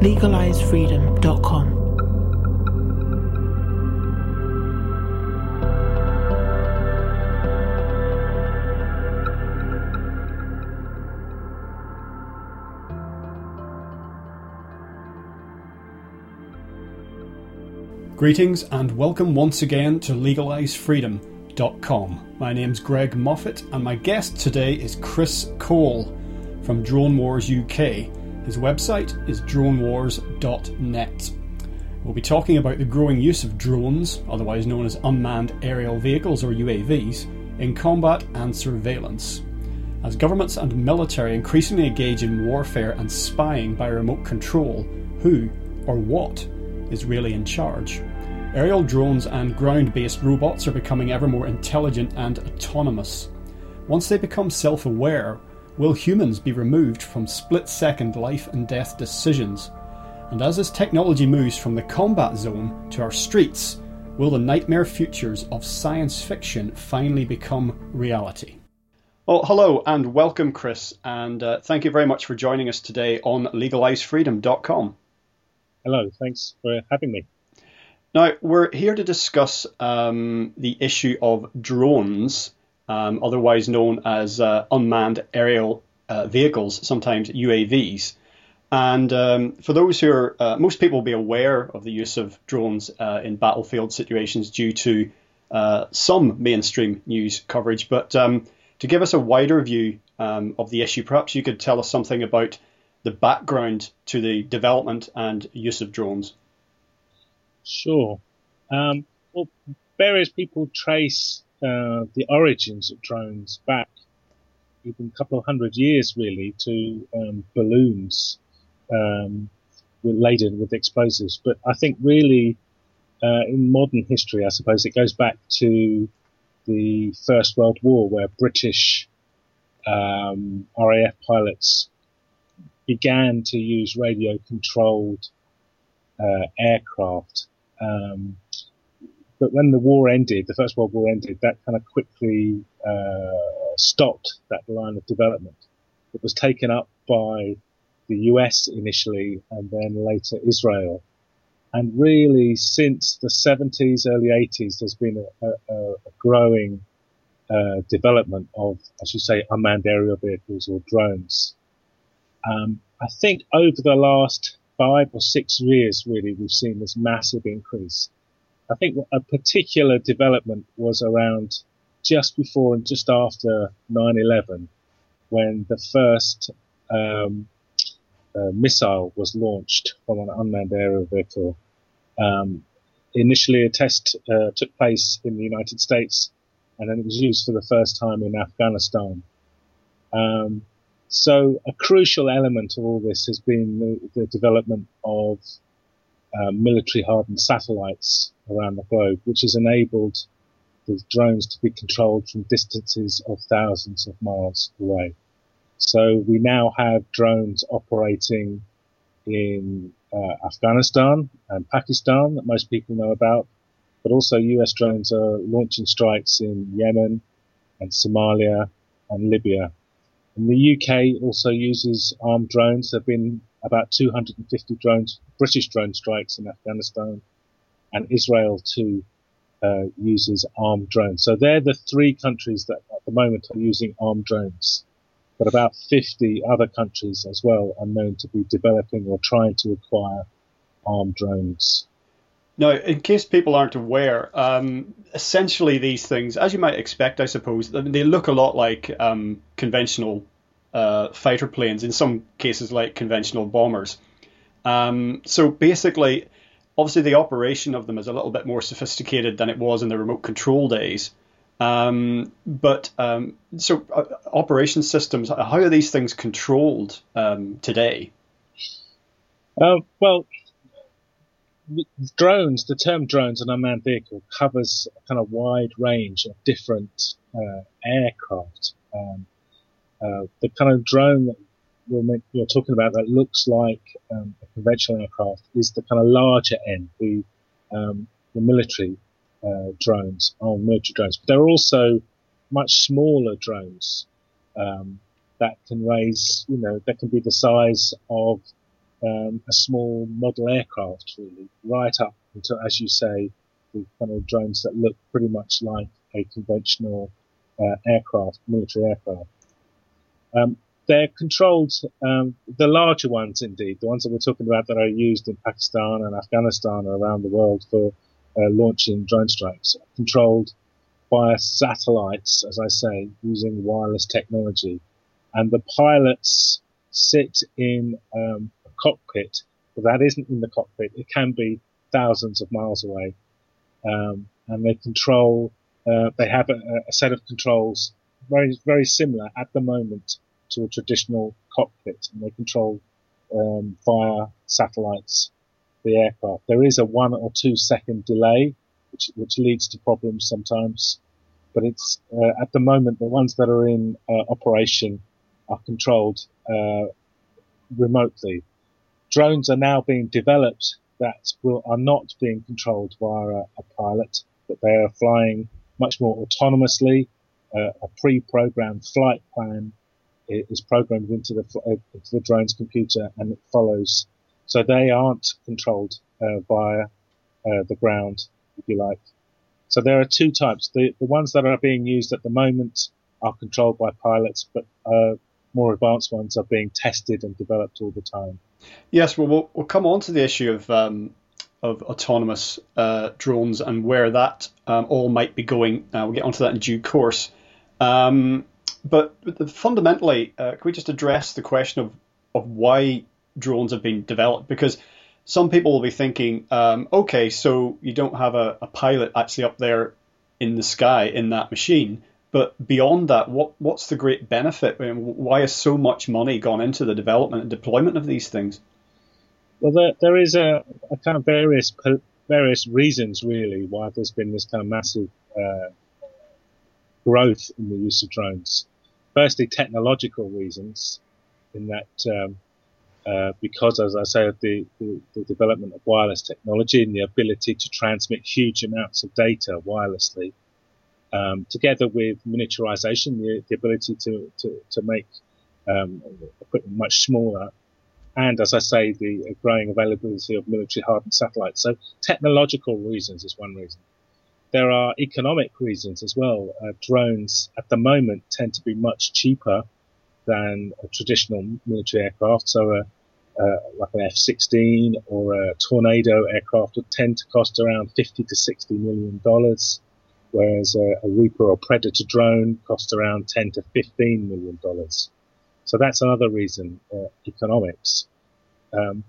legalizefreedom.com. Greetings and welcome once again to legalizefreedom.com. My name's Greg Moffat and my guest today is Chris Cole from Drone Wars UK his website is dronewars.net. We'll be talking about the growing use of drones, otherwise known as unmanned aerial vehicles or UAVs, in combat and surveillance. As governments and military increasingly engage in warfare and spying by remote control, who or what is really in charge? Aerial drones and ground based robots are becoming ever more intelligent and autonomous. Once they become self aware, Will humans be removed from split second life and death decisions? And as this technology moves from the combat zone to our streets, will the nightmare futures of science fiction finally become reality? Well, hello and welcome, Chris, and uh, thank you very much for joining us today on legalizefreedom.com. Hello, thanks for having me. Now, we're here to discuss um, the issue of drones um, otherwise known as uh, unmanned aerial uh, vehicles, sometimes UAVs. And um, for those who are, uh, most people will be aware of the use of drones uh, in battlefield situations due to uh, some mainstream news coverage. But um, to give us a wider view um, of the issue, perhaps you could tell us something about the background to the development and use of drones. Sure. Um, well, various people trace uh, the origins of drones back even a couple of hundred years really to um, balloons um, laden with explosives. But I think really uh, in modern history, I suppose it goes back to the First World War where British um, RAF pilots began to use radio controlled uh, aircraft um, but when the war ended, the First World War ended, that kind of quickly uh, stopped that line of development. It was taken up by the US initially and then later Israel. And really, since the 70s, early 80s, there's been a, a, a growing uh, development of, I should say, unmanned aerial vehicles or drones. Um, I think over the last five or six years, really, we've seen this massive increase I think a particular development was around just before and just after 9/11, when the first um, uh, missile was launched from an unmanned aerial vehicle. Um, initially, a test uh, took place in the United States, and then it was used for the first time in Afghanistan. Um, so, a crucial element of all this has been the, the development of uh, military hardened satellites around the globe, which has enabled the drones to be controlled from distances of thousands of miles away. So we now have drones operating in uh, Afghanistan and Pakistan that most people know about, but also US drones are launching strikes in Yemen and Somalia and Libya. And the UK also uses armed drones. There have been about 250 drones, British drone strikes in Afghanistan and Israel too uh, uses armed drones. So they're the three countries that at the moment are using armed drones. But about 50 other countries as well are known to be developing or trying to acquire armed drones. Now, in case people aren't aware, um, essentially these things, as you might expect, I suppose, they look a lot like um, conventional uh, fighter planes, in some cases like conventional bombers. Um, so basically, obviously the operation of them is a little bit more sophisticated than it was in the remote control days. Um, but um, so uh, operation systems, how are these things controlled um, today? Uh, well, drones, the term drones, and unmanned vehicle covers a kind of wide range of different uh, aircraft. Um, uh, the kind of drone that you're, you're, talking about that looks like um, a conventional aircraft is the kind of larger end, the, um, the military uh, drones, or military drones. But there are also much smaller drones um, that can raise, you know, that can be the size of um, a small model aircraft, really, right up until, as you say, the kind of drones that look pretty much like a conventional uh, aircraft, military aircraft. Um, they're controlled, um, the larger ones indeed, the ones that we're talking about that are used in Pakistan and Afghanistan and around the world for uh, launching drone strikes, controlled by satellites, as I say, using wireless technology. And the pilots sit in um, a cockpit, but that isn't in the cockpit. It can be thousands of miles away. Um, and they control, uh, they have a, a, set of controls very, very similar at the moment to a traditional cockpit and they control, um, via satellites the aircraft. There is a one or two second delay, which, which leads to problems sometimes, but it's, uh, at the moment, the ones that are in uh, operation are controlled uh, remotely. Drones are now being developed that will, are not being controlled via a, a pilot, but they are flying much more autonomously. Uh, a pre-programmed flight plan is programmed into the, uh, into the drone's computer and it follows. So they aren't controlled uh, via uh, the ground, if you like. So there are two types. The, the ones that are being used at the moment are controlled by pilots, but uh, more advanced ones are being tested and developed all the time. Yes, well, we'll, we'll come on to the issue of um, of autonomous uh, drones and where that um, all might be going. We'll get onto that in due course. Um, but fundamentally, uh, can we just address the question of, of why drones have been developed? Because some people will be thinking, um, okay, so you don't have a, a pilot actually up there in the sky in that machine. But beyond that, what what's the great benefit? I mean, why has so much money gone into the development and deployment of these things? Well, there, there is a, a kind of various various reasons really why there's been this kind of massive uh, growth in the use of drones. Firstly, technological reasons, in that um, uh, because, as I say, the, the, the, development of wireless technology and the ability to transmit huge amounts of data wirelessly, um, together with miniaturization, the, the ability to, to, to make um, equipment much smaller, and as I say, the growing availability of military hardened satellites. So technological reasons is one reason. There are economic reasons as well. Uh, drones at the moment tend to be much cheaper than a traditional military aircraft. So a, uh, like an F-16 or a Tornado aircraft would tend to cost around 50 to 60 million dollars whereas a, a Reaper or Predator drone costs around 10 to 15 million dollars. So that's another reason, uh, economics. Um,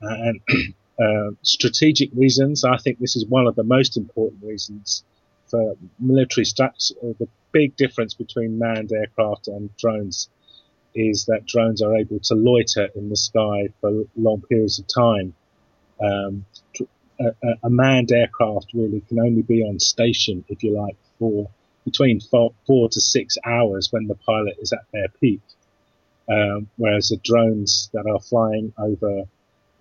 and uh, strategic reasons, I think this is one of the most important reasons for military stats. Uh, the big difference between manned aircraft and drones is that drones are able to loiter in the sky for long periods of time. Um, a, a, manned aircraft really can only be on station, if you like, for between four, four to six hours when the pilot is at their peak. Um, whereas the drones that are flying over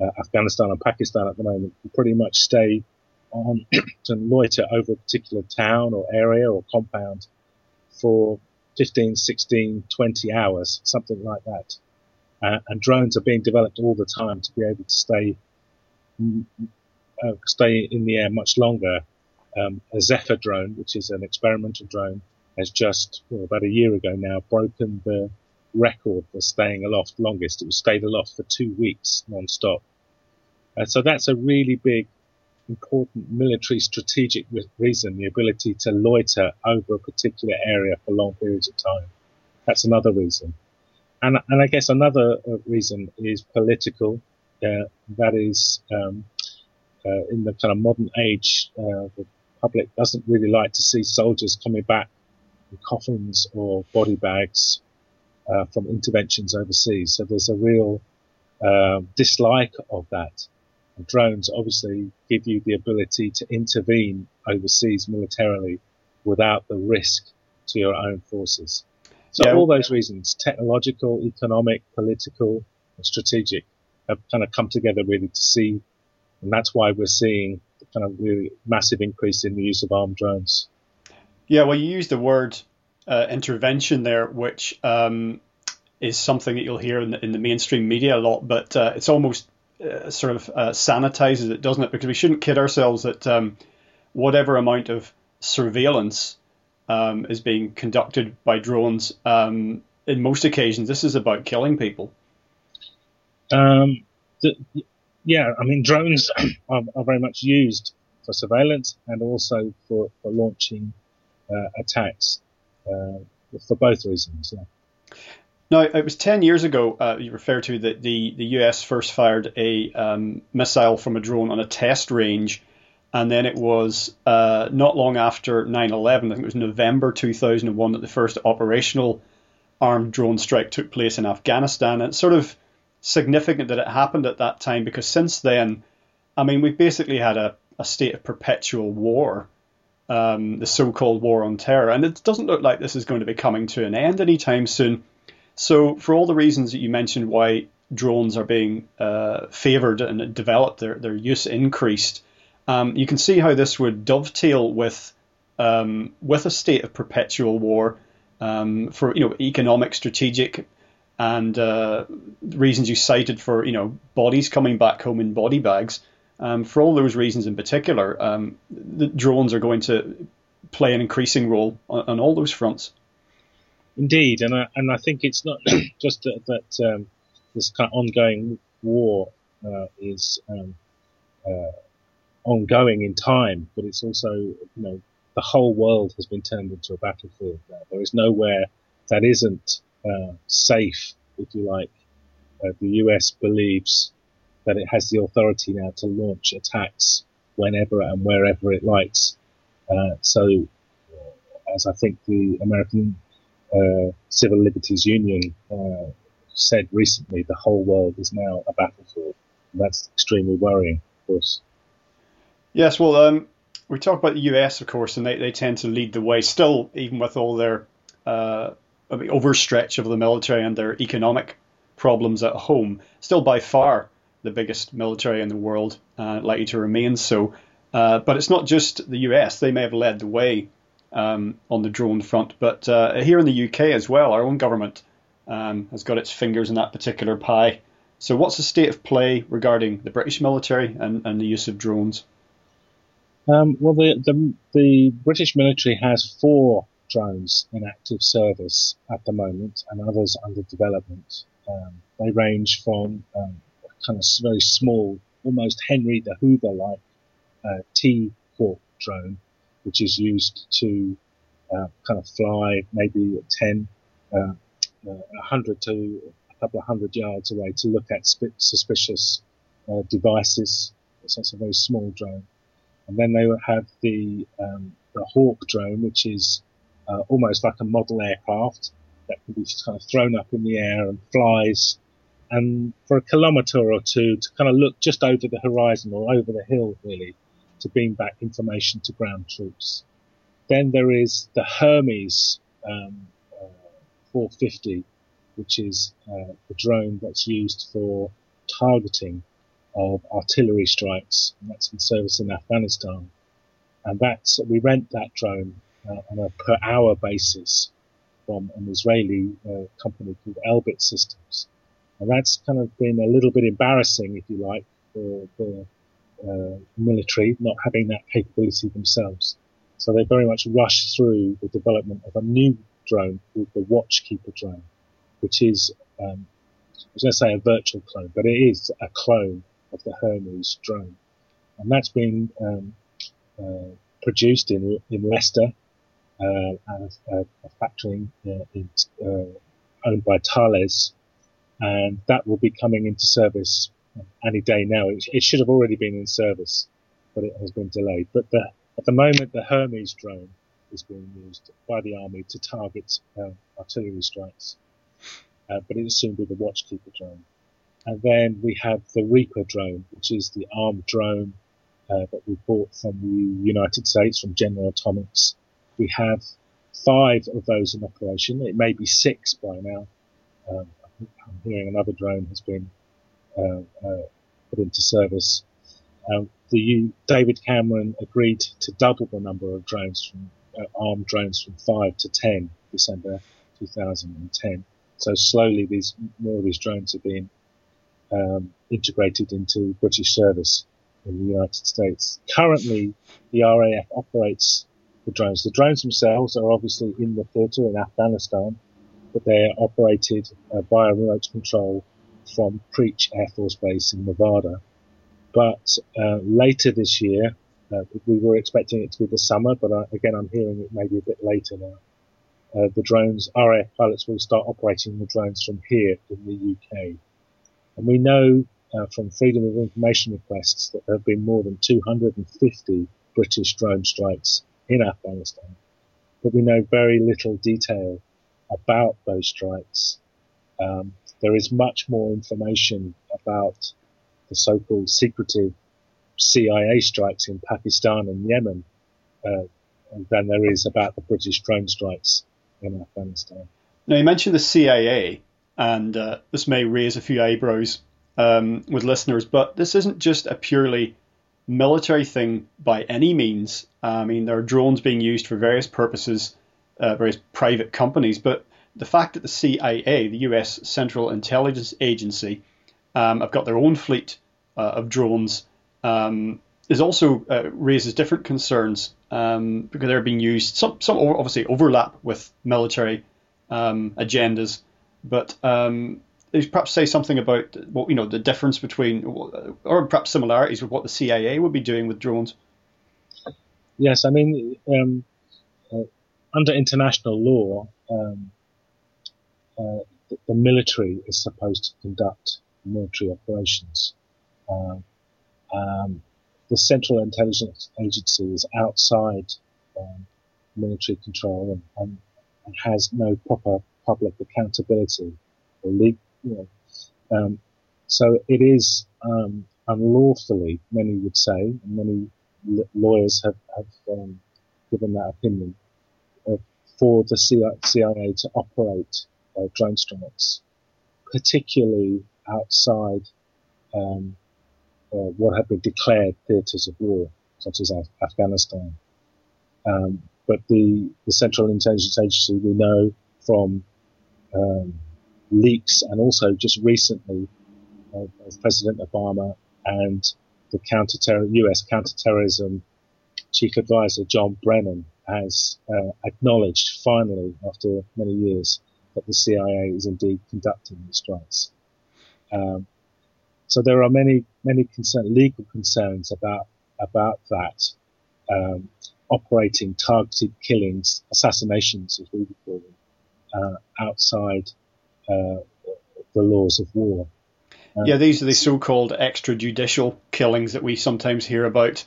uh, Afghanistan and Pakistan at the moment can pretty much stay on to loiter over a particular town or area or compound for 15, 16, 20 hours, something like that. Uh, and drones are being developed all the time to be able to stay uh, stay in the air much longer. Um, a Zephyr drone, which is an experimental drone, has just well, about a year ago now broken the record for staying aloft longest. It was stayed aloft for two weeks non-stop. Uh, so that's a really big, important military strategic re- reason, the ability to loiter over a particular area for long periods of time. That's another reason. And, and I guess another uh, reason is political. Uh, that is, um, uh, in the kind of modern age, uh, the public doesn't really like to see soldiers coming back in coffins or body bags uh, from interventions overseas. So there's a real uh, dislike of that. And drones obviously give you the ability to intervene overseas militarily without the risk to your own forces. So yeah. all those reasons, technological, economic, political, and strategic, have kind of come together really to see, and that's why we're seeing the kind of really massive increase in the use of armed drones. Yeah, well, you used the word uh, intervention there, which um, is something that you'll hear in the, in the mainstream media a lot, but uh, it's almost uh, sort of uh, sanitizes it, doesn't it? Because we shouldn't kid ourselves that um, whatever amount of surveillance um, is being conducted by drones, um, in most occasions, this is about killing people. Um, the, yeah, I mean, drones are, are, very much used for surveillance and also for, for launching uh, attacks uh, for both reasons. Yeah. Now, it was 10 years ago, uh, you referred to that the, the US first fired a um, missile from a drone on a test range. And then it was uh, not long after 9 11, I think it was November 2001, that the first operational armed drone strike took place in Afghanistan. And it's sort of significant that it happened at that time because since then, I mean, we've basically had a, a state of perpetual war, um, the so called war on terror. And it doesn't look like this is going to be coming to an end anytime soon. So, for all the reasons that you mentioned why drones are being uh, favoured and developed, their, their use increased, um, you can see how this would dovetail with um, with a state of perpetual war um, for you know economic, strategic, and uh, reasons you cited for you know bodies coming back home in body bags. Um, for all those reasons in particular, um, the drones are going to play an increasing role on, on all those fronts. Indeed, and I, and I think it's not just that, that um, this kind of ongoing war uh, is um, uh, ongoing in time, but it's also you know the whole world has been turned into a battlefield. Now. There is nowhere that isn't uh, safe, if you like. Uh, the US believes that it has the authority now to launch attacks whenever and wherever it likes. Uh, so, uh, as I think the American uh, Civil Liberties Union uh, said recently, the whole world is now a battlefield. That's extremely worrying, of course. Yes, well, um, we talk about the US, of course, and they, they tend to lead the way still, even with all their uh, I mean, overstretch of the military and their economic problems at home. Still, by far, the biggest military in the world, uh, likely to remain so. Uh, but it's not just the US, they may have led the way um, on the drone front. But uh, here in the UK as well, our own government um, has got its fingers in that particular pie. So, what's the state of play regarding the British military and, and the use of drones? Um, well, the, the, the British military has four drones in active service at the moment, and others under development. Um, they range from um, kind of very small, almost Henry the Hoover-like uh, T Hawk drone, which is used to uh, kind of fly maybe 10, uh, 100 uh, to a couple of hundred yards away to look at sp- suspicious uh, devices. So it's a very small drone. And then they have the, um, the Hawk drone, which is uh, almost like a model aircraft that can be kind of thrown up in the air and flies and for a kilometre or two to kind of look just over the horizon or over the hill really to beam back information to ground troops. Then there is the Hermes um, uh, 450, which is uh, a drone that's used for targeting of artillery strikes, and that's in service in Afghanistan. And that's we rent that drone uh, on a per hour basis from an Israeli uh, company called Elbit Systems. And that's kind of been a little bit embarrassing, if you like, for the uh, military not having that capability themselves. So they very much rushed through the development of a new drone called the Watchkeeper drone, which is, um, I was going to say a virtual clone, but it is a clone of the Hermes drone. And that's been um, uh, produced in, in Leicester uh, a, a factory uh, uh, owned by Thales, and that will be coming into service any day now. It, it, should have already been in service, but it has been delayed. But the, at the moment, the Hermes drone is being used by the army to target uh, artillery strikes, uh, but it will soon be the Watchkeeper drone. And then we have the Reaper drone, which is the armed drone uh, that we bought from the United States from General Atomics. We have five of those in operation. It may be six by now. Um, I'm hearing another drone has been put into service. Um, the David Cameron agreed to double the number of drones from uh, armed drones from five to ten December 2010. So slowly, these more of these drones are being um, integrated into British service in the United States. Currently, the RAF operates the drones. The drones themselves are obviously in the theatre in Afghanistan, but they're operated uh, by a remote control from Creech Air Force Base in Nevada. But uh, later this year, uh, we were expecting it to be the summer, but uh, again, I'm hearing it maybe a bit later now. Uh, the drones, RAF pilots will start operating the drones from here in the UK. And we know uh, from Freedom of Information requests that there have been more than 250 British drone strikes in Afghanistan, but we know very little detail about those strikes. Um, there is much more information about the so-called secretive CIA strikes in Pakistan and Yemen uh, than there is about the British drone strikes in Afghanistan. Now, you mentioned the CIA, and uh, this may raise a few eyebrows um, with listeners, but this isn't just a purely military thing by any means. I mean, there are drones being used for various purposes, uh, various private companies, but the fact that the CIA, the US Central Intelligence Agency, um, have got their own fleet uh, of drones um, is also uh, raises different concerns um, because they're being used. Some, some obviously overlap with military um, agendas, but um, perhaps say something about what you know the difference between, or perhaps similarities with what the CIA would be doing with drones. Yes, I mean um, uh, under international law, uh, the, the, military is supposed to conduct military operations. Uh, um, the Central Intelligence Agency is outside um, military control and, and, has no proper public accountability or legal you know, um, so it is um, unlawfully, many would say, and many lawyers have, have um, given that opinion, uh, for the CIA to operate drone strikes, particularly outside um, uh, what have been declared theatres of war, such as Af- Afghanistan. Um, but the, the Central Intelligence Agency, we know from um, leaks and also just recently uh, President Obama and the counter U.S. counterterrorism chief advisor John Brennan has uh, acknowledged finally after many years that the CIA is indeed conducting the strikes. Um, so there are many many concern, legal concerns about about that um, operating targeted killings, assassinations as we would call them, uh, outside uh, the laws of war. Um, yeah, these are the so-called extrajudicial killings that we sometimes hear about.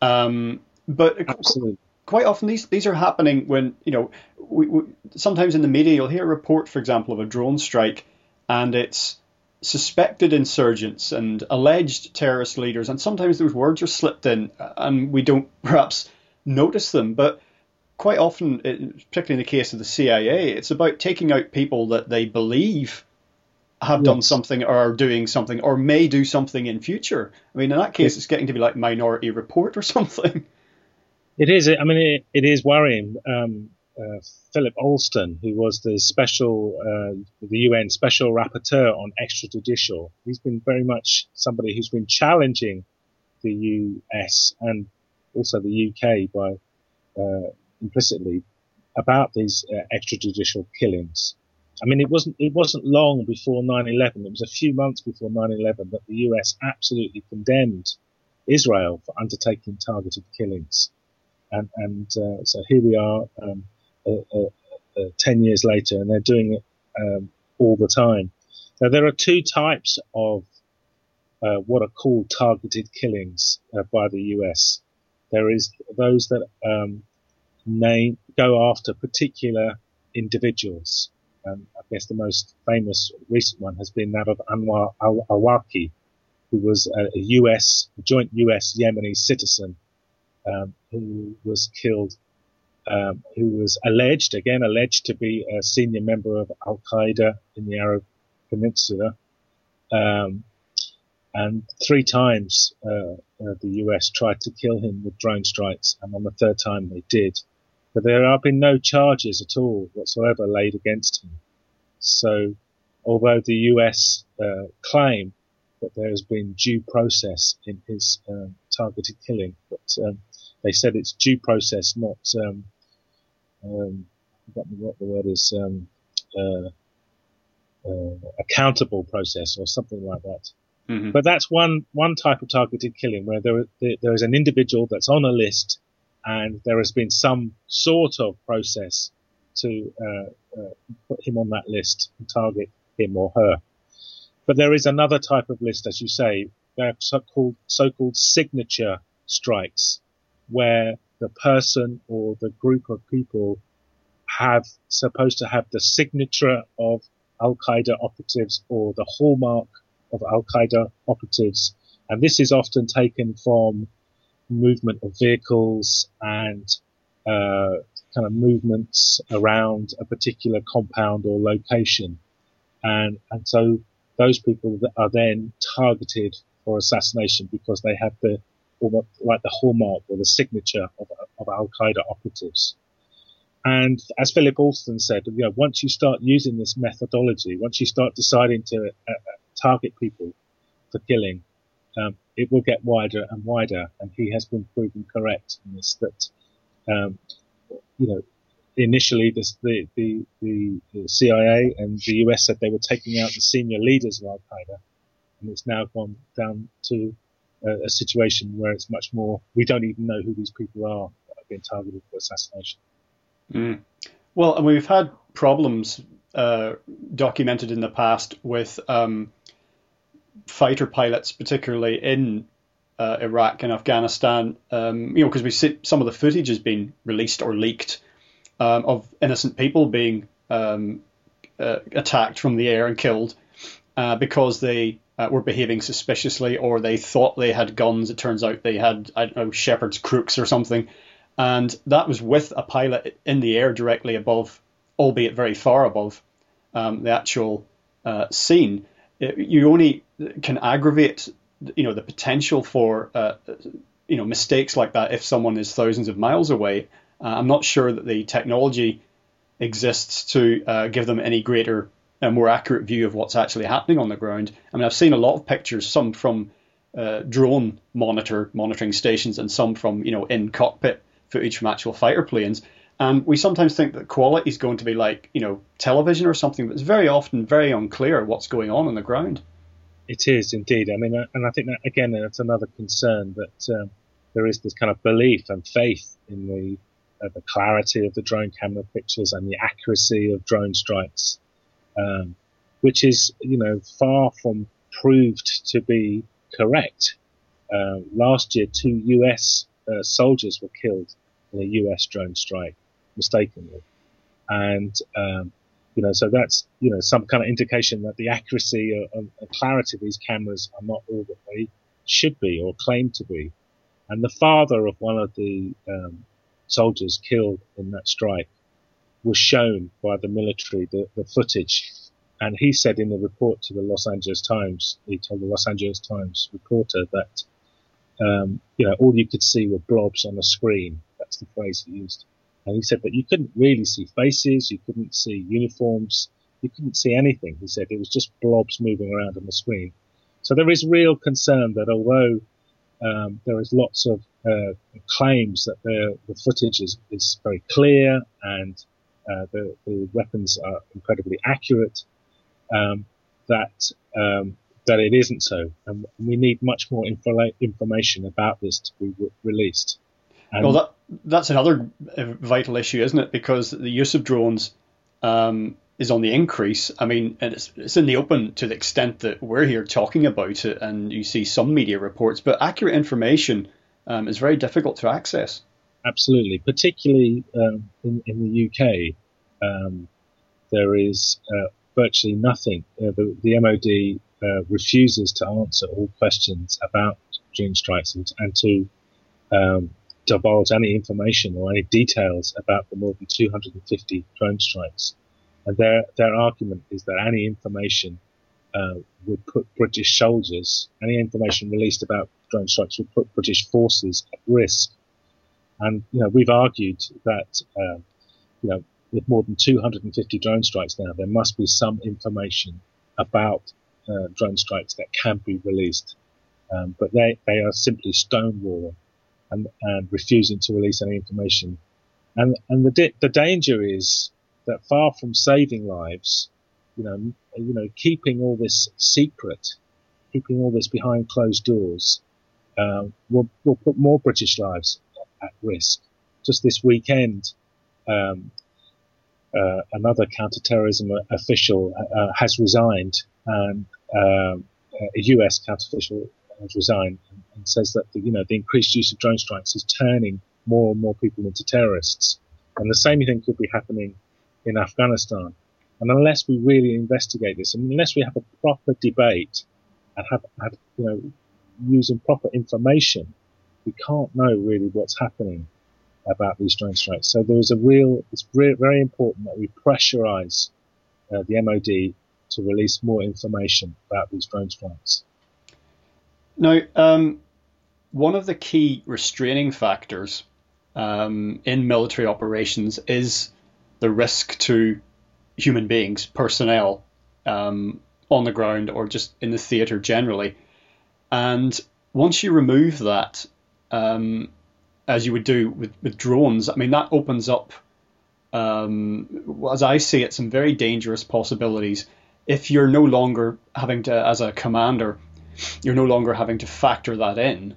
Um, but absolutely. Quite often these these are happening when you know we, we, sometimes in the media you'll hear a report, for example, of a drone strike, and it's suspected insurgents and alleged terrorist leaders, and sometimes those words are slipped in, and we don't perhaps notice them. But quite often, uh, particularly in the case of the CIA, it's about taking out people that they believe have yes. done something or are doing something or may do something in future. I mean, in that case, it's getting to be like Minority Report or something. It is. I mean, it, it is worrying. Um, uh, Philip Alston, who was the special, uh, the UN special rapporteur on extrajudicial, he's been very much somebody who's been challenging the US and also the UK by uh, implicitly about these uh, extrajudicial killings. I mean, it wasn't it wasn't long before 9/11. It was a few months before 9/11 that the U.S. absolutely condemned Israel for undertaking targeted killings, and and uh, so here we are, um, uh, uh, uh ten years later, and they're doing it um, all the time. Now there are two types of uh, what are called targeted killings by the U.S. There is those that um, name, go after particular individuals. and I guess the most famous recent one has been that of Anwar al-Awlaki, who was a, a US, a joint US Yemeni citizen, um, who was killed, um, who was alleged, again alleged to be a senior member of Al Qaeda in the Arab Peninsula. Um, and three times uh, uh, the US tried to kill him with drone strikes, and on the third time they did. But there have been no charges at all whatsoever laid against him. So, although the US uh, claim that there has been due process in his um, targeted killing, but um, they said it's due process, not um, um, what the word is, um, uh, uh, accountable process or something like that. Mm-hmm. But that's one one type of targeted killing where there there is an individual that's on a list, and there has been some sort of process to uh, uh, put him on that list and target him or her. But there is another type of list, as you say, they're so-called so-called signature strikes, where the person or the group of people have supposed to have the signature of Al Qaeda operatives or the hallmark of Al Qaeda operatives. And this is often taken from movement of vehicles and uh, kind of movements around a particular compound or location. And, and so those people are then targeted for assassination because they have the, like the hallmark or the signature of, of Al Qaeda operatives. And as Philip Alston said, you know, once you start using this methodology, once you start deciding to uh, target people for killing, um, it will get wider and wider. And he has been proven correct in this that, um, you know, initially this, the, the, the, CIA and the US said they were taking out the senior leaders of Al Qaeda. And it's now gone down to a, a, situation where it's much more, we don't even know who these people are that are being targeted for assassination. Mm. Well, and we've had problems uh, documented in the past with um, fighter pilots, particularly in uh, Iraq and Afghanistan, um, you know, because we see some of the footage has been released or leaked um, of innocent people being um, uh, attacked from the air and killed uh, because they uh, were behaving suspiciously or they thought they had guns. It turns out they had, I don't know, shepherd's crooks or something. And that was with a pilot in the air directly above, albeit very far above um, the actual uh, scene you only can aggravate, you know, the potential for, uh, you know, mistakes like that if someone is thousands of miles away. Uh, I'm not sure that the technology exists to uh, give them any greater, uh, more accurate view of what's actually happening on the ground. I mean, I've seen a lot of pictures, some from uh, drone monitor monitoring stations, and some from, you know, in cockpit footage from actual fighter planes. And we sometimes think that quality is going to be like, you know, television or something, but it's very often very unclear what's going on on the ground. It is indeed. I mean, uh, and I think that again, that's another concern that um, there is this kind of belief and faith in the uh, the clarity of the drone camera pictures and the accuracy of drone strikes, um, which is, you know, far from proved to be correct. Uh, last year, two U.S. Uh, soldiers were killed in a U.S. drone strike mistakenly. And, um, you know, so that's, you know, some kind of indication that the accuracy and clarity of these cameras are not all that they should be or claim to be. And the father of one of the um, soldiers killed in that strike was shown by the military the, the footage. And he said in the report to the Los Angeles Times, he told the Los Angeles Times reporter that, um, you know, all you could see were blobs on a screen. That's the phrase he used. And he said that you couldn't really see faces, you couldn't see uniforms, you couldn't see anything. He said it was just blobs moving around on the screen. So there is real concern that although um, there is lots of uh, claims that the, the footage is, is very clear and uh, the, the, weapons are incredibly accurate, um, that um, that it isn't so, and we need much more info- information about this to be re- released. And well, that that's another vital issue, isn't it? Because the use of drones um, is on the increase. I mean, and it's, it's in the open to the extent that we're here talking about it, and you see some media reports, but accurate information um, is very difficult to access. Absolutely, particularly um, in, in, the UK. Um, there is uh, virtually nothing. Uh, the, the, MOD uh, refuses to answer all questions about drone strikes and, and to um, divulge any information or any details about the more than 250 drone strikes. And their their argument is that any information uh, would put British soldiers, any information released about drone strikes would put British forces at risk. And you know we've argued that uh, you know with more than 250 drone strikes now, there must be some information about uh, drone strikes that can be released. Um, but they, they are simply stonewalling and, and refusing to release any information. And, and the, di- the danger is that far from saving lives, you know, you know, keeping all this secret, keeping all this behind closed doors, uh, will, will put more British lives at risk. Just this weekend, um, uh, another counterterrorism official uh, has resigned, and um, a US counter official has resigned and, and, says that the, you know the increased use of drone strikes is turning more and more people into terrorists, and the same thing could be happening in Afghanistan. And unless we really investigate this, and unless we have a proper debate and have, have you know using proper information, we can't know really what's happening about these drone strikes. So there is a real, it's re- very important that we pressurize uh, the MOD to release more information about these drone strikes. Now, um, one of the key restraining factors um, in military operations is the risk to human beings, personnel um, on the ground or just in the theatre generally. And once you remove that, um, as you would do with, with drones, I mean, that opens up, um, as I see it, some very dangerous possibilities. If you're no longer having to, as a commander, you're no longer having to factor that in.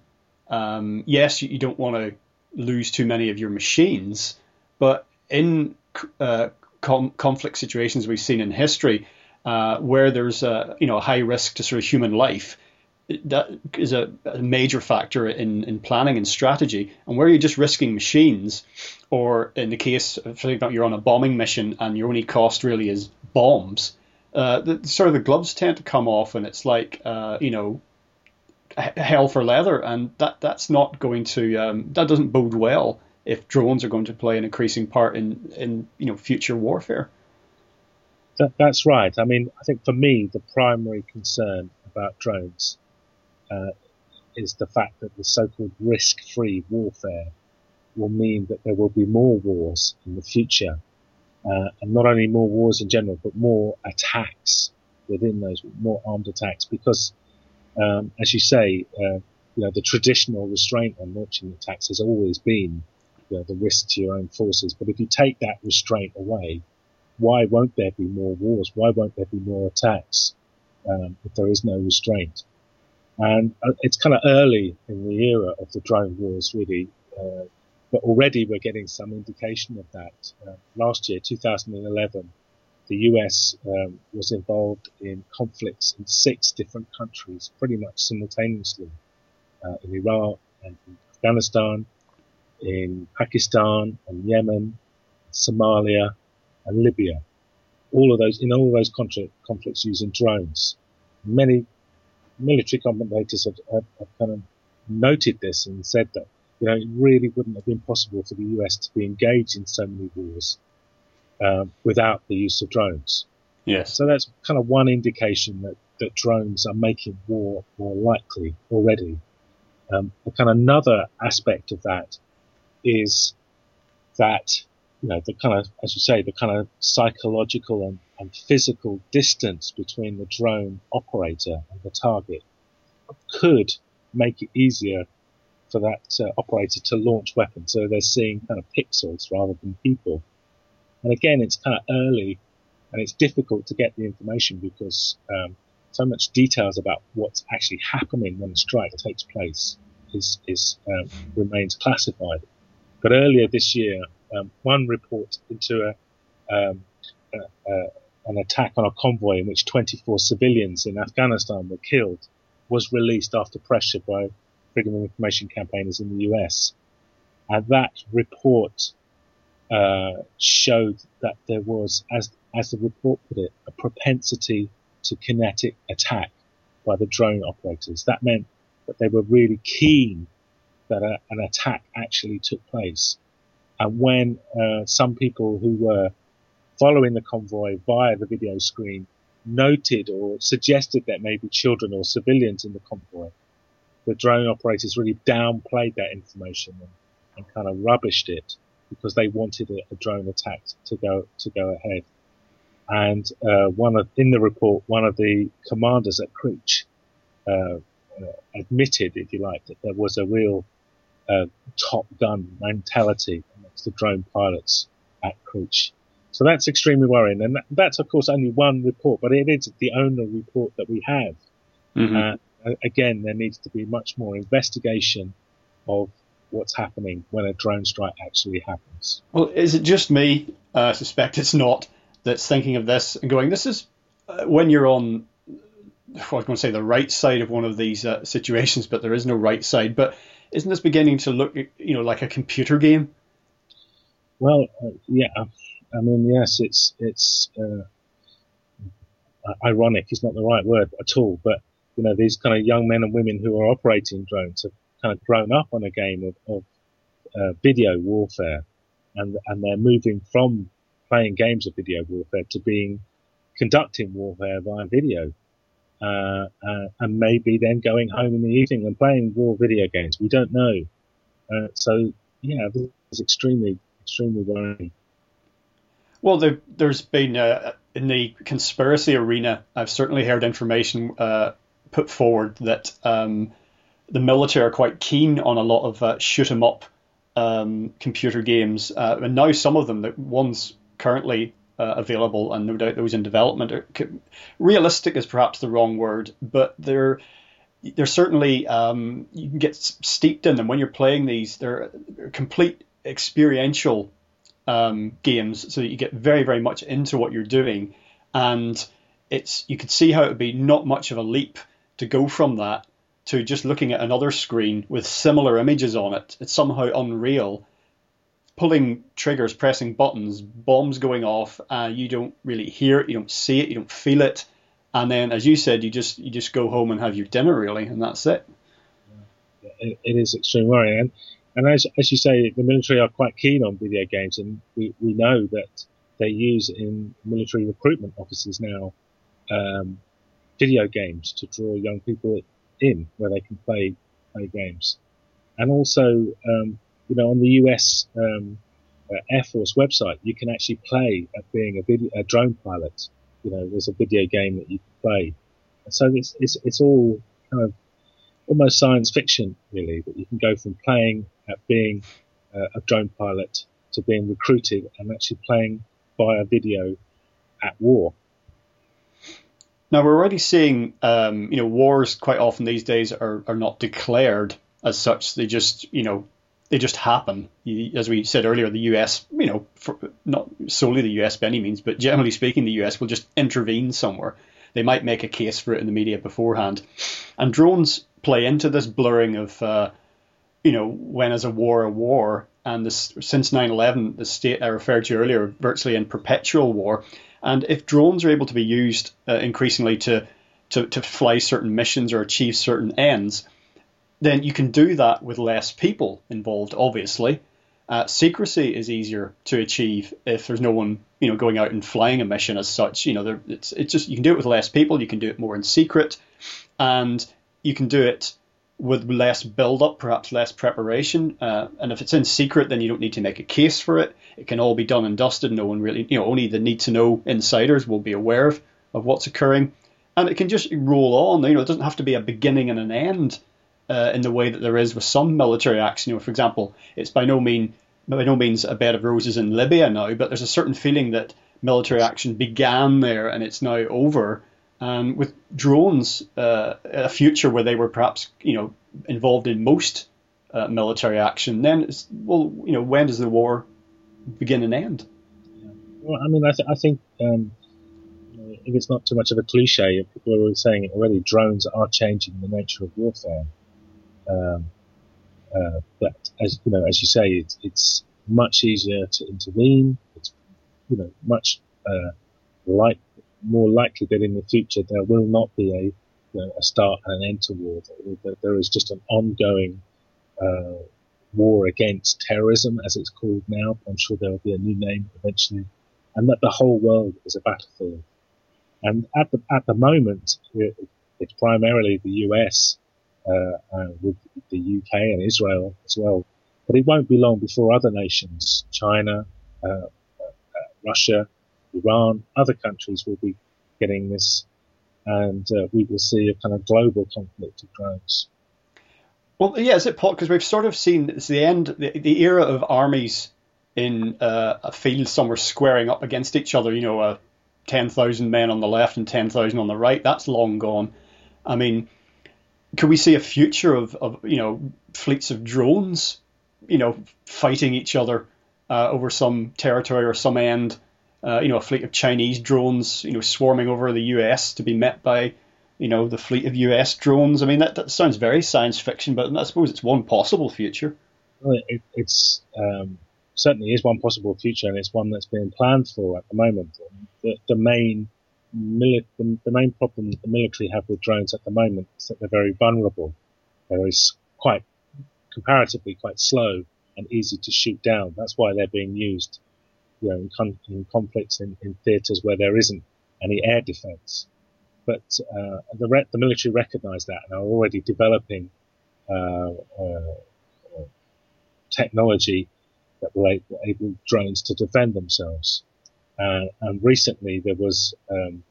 Um, yes, you, you don't want to lose too many of your machines, but in uh, com- conflict situations we've seen in history, uh, where there's a you know a high risk to sort of human life, that is a, a, major factor in, in planning and strategy. And where you're just risking machines, or in the case, of for example, you're on a bombing mission and your only cost really is bombs, uh, the, sort of the gloves tend to come off, and it's like uh, you know hell for leather, and that that's not going to um, that doesn't bode well if drones are going to play an increasing part in in you know future warfare. That, that's right. I mean, I think for me, the primary concern about drones uh, is the fact that the so-called risk-free warfare will mean that there will be more wars in the future, uh, and not only more wars in general, but more attacks within those, more armed attacks, because, um, as you say, uh, you know, the traditional restraint on launching attacks has always been you know, the risk to your own forces. But if you take that restraint away, why won't there be more wars? Why won't there be more attacks um, if there is no restraint? And uh, it's kind of early in the era of the drone wars, really. Uh, but already we're getting some indication of that. Uh, last year, 2011, the US um, was involved in conflicts in six different countries, pretty much simultaneously, uh, in Iraq and in Afghanistan, in Pakistan and Yemen, Somalia, and Libya. All of those, in all of those conflicts using drones. Many military commentators have, have, have, kind of noted this and said that you know it really wouldn't have been possible for the US to be engaged in so many wars um, without the use of drones. Yes. So that's kind of one indication that, that drones are making war more likely already. Um, kind of another aspect of that is that you know the kind of as you say the kind of psychological and and physical distance between the drone operator and the target could make it easier for that uh, operator to launch weapons. So they're seeing kind of pixels rather than people. And again, it's kind of early and it's difficult to get the information because um, so much details about what's actually happening when a strike takes place is, is um, remains classified. But earlier this year, um, one report into a, um, a an attack on a convoy in which 24 civilians in Afghanistan were killed was released after pressure by freedom of information campaigners in the US. And that report uh, showed that there was, as as the report put it, a propensity to kinetic attack by the drone operators. That meant that they were really keen that a, an attack actually took place. And when uh, some people who were following the convoy via the video screen noted or suggested that maybe children or civilians in the convoy, the drone operators really downplayed that information and, and kind of rubbished it because they wanted a, a drone attack to go to go ahead. And uh, one of in the report, one of the commanders at Creech uh, uh, admitted, if you like, that there was a real uh, top gun mentality amongst the drone pilots at Creech. So that's extremely worrying, and that's of course only one report, but it is the only report that we have. Mm-hmm. Uh, again, there needs to be much more investigation of what's happening when a drone strike actually happens. Well, is it just me? Uh, I suspect it's not. That's thinking of this and going. This is uh, when you're on. I was going to say the right side of one of these uh, situations, but there is no right side. But isn't this beginning to look, you know, like a computer game? Well, uh, yeah. I mean, yes, it's it's uh, ironic. Is not the right word at all. But you know, these kind of young men and women who are operating drones have kind of grown up on a game of, of uh, video warfare, and and they're moving from playing games of video warfare to being conducting warfare via video. Uh, uh, and maybe then going home in the evening and playing war video games. We don't know. Uh, so yeah, this is extremely, extremely worrying. Well, there, has been uh, in the conspiracy arena. I've certainly heard information uh, put forward that um, the military are quite keen on a lot of uh, shoot 'em up um, computer games, uh, and now some of them, the ones currently uh, available, and no doubt those in development, are, realistic is perhaps the wrong word, but they're they're certainly um, you can get steeped in them when you're playing these. They're complete experiential um, games, so that you get very very much into what you're doing, and it's you could see how it would be not much of a leap to go from that to just looking at another screen with similar images on it. It's somehow unreal. Pulling triggers, pressing buttons, bombs going off, uh, you don't really hear it, you don't see it, you don't feel it, and then, as you said, you just you just go home and have your dinner, really, and that's it. it, it is extremely worrying, and, as, as you say, the military are quite keen on video games, and we, we know that they use in military recruitment offices now um, video games to draw young people in where they can play play games. And also, um, you know, on the US um, uh, Air Force website, you can actually play at being a, video, a drone pilot. You know, there's a video game that you can play. So it's, it's, it's all kind of almost science fiction, really, that you can go from playing at being uh, a drone pilot to being recruited and actually playing via video at war. Now we're already seeing, um, you know, wars quite often these days are, are not declared as such. They just, you know, they just happen. As we said earlier, the US, you know, not solely the US by any means, but generally speaking, the US will just intervene somewhere. They might make a case for it in the media beforehand, and drones play into this blurring of, uh, you know, when is a war a war, and this, since 9/11, the state I referred to earlier, virtually in perpetual war. And if drones are able to be used uh, increasingly to, to, to fly certain missions or achieve certain ends, then you can do that with less people involved, obviously. Uh, secrecy is easier to achieve if there's no one, you know, going out and flying a mission as such. You know, there, it's it's just you can do it with less people. You can do it more in secret, and you can do it with less build up, perhaps less preparation. Uh, and if it's in secret, then you don't need to make a case for it. It can all be done and dusted. No one really, you know, only the need to know insiders will be aware of, of what's occurring. And it can just roll on. You know, it doesn't have to be a beginning and an end uh, in the way that there is with some military action. You know, for example, it's by no mean by no means a bed of roses in Libya now, but there's a certain feeling that military action began there and it's now over um, with drones, uh, a future where they were perhaps you know involved in most uh, military action, then well, you know, when does the war begin and end? Well, I mean, I, th- I think um, if it's not too much of a cliche, people are saying it already. Drones are changing the nature of warfare. Um, uh, but as you know, as you say, it's, it's much easier to intervene. It's you know much uh, like more likely that in the future there will not be a you know, a start and an end to war. That there is just an ongoing uh, war against terrorism, as it's called now. I'm sure there will be a new name eventually, and that the whole world is a battlefield. And at the at the moment, it, it's primarily the US uh, with the UK and Israel as well. But it won't be long before other nations, China, uh, uh, Russia, Iran, other countries will be getting this, and uh, we will see a kind of global conflict of drones. Well, yeah, is it pot because we've sort of seen it's the end, the, the era of armies in uh, a field somewhere squaring up against each other. You know, uh, ten thousand men on the left and ten thousand on the right. That's long gone. I mean, could we see a future of, of you know fleets of drones, you know, fighting each other uh, over some territory or some end? Uh, you know, a fleet of Chinese drones, you know, swarming over the U.S. to be met by, you know, the fleet of U.S. drones. I mean, that, that sounds very science fiction, but I suppose it's one possible future. Well, it, it's um, certainly is one possible future, and it's one that's being planned for at the moment. The, the main mili- the, the, main problem that the military have with drones at the moment is that they're very vulnerable. They're quite comparatively quite slow and easy to shoot down. That's why they're being used, you know, in, con- in conflicts in, in theatres where there isn't any air defence. But uh, the, re- the military recognise that and are already developing uh, uh, technology that will enable drones to defend themselves. Uh, and recently there was um,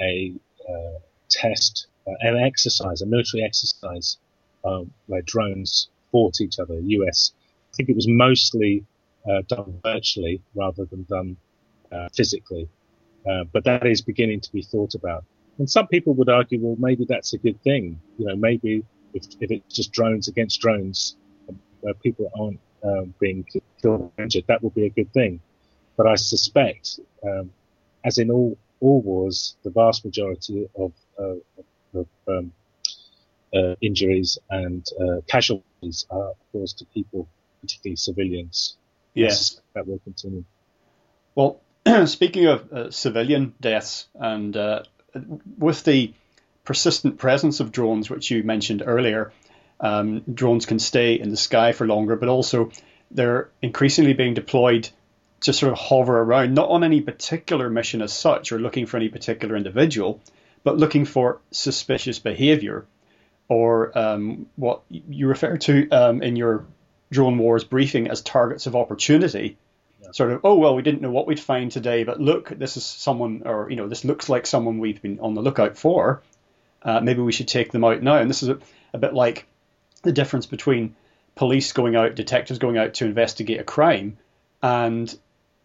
a uh, test, uh, an exercise, a military exercise um, where drones fought each other. US, I think it was mostly uh, done virtually rather than done uh, physically, uh, but that is beginning to be thought about. And some people would argue, well, maybe that's a good thing. You know, maybe if, if it's just drones against drones, where people aren't um, being killed or injured, that would be a good thing. But I suspect, um, as in all all wars, the vast majority of, uh, of um, uh, injuries and uh, casualties are caused to people, particularly civilians. Yes, that will continue. Well, speaking of uh, civilian deaths, and uh, with the persistent presence of drones, which you mentioned earlier, um, drones can stay in the sky for longer, but also they're increasingly being deployed to sort of hover around, not on any particular mission as such or looking for any particular individual, but looking for suspicious behavior or um, what you refer to um, in your drone wars briefing as targets of opportunity. Yeah. Sort of, oh well, we didn't know what we'd find today, but look, this is someone, or you know, this looks like someone we've been on the lookout for. Uh, maybe we should take them out now. And this is a, a bit like the difference between police going out, detectives going out to investigate a crime, and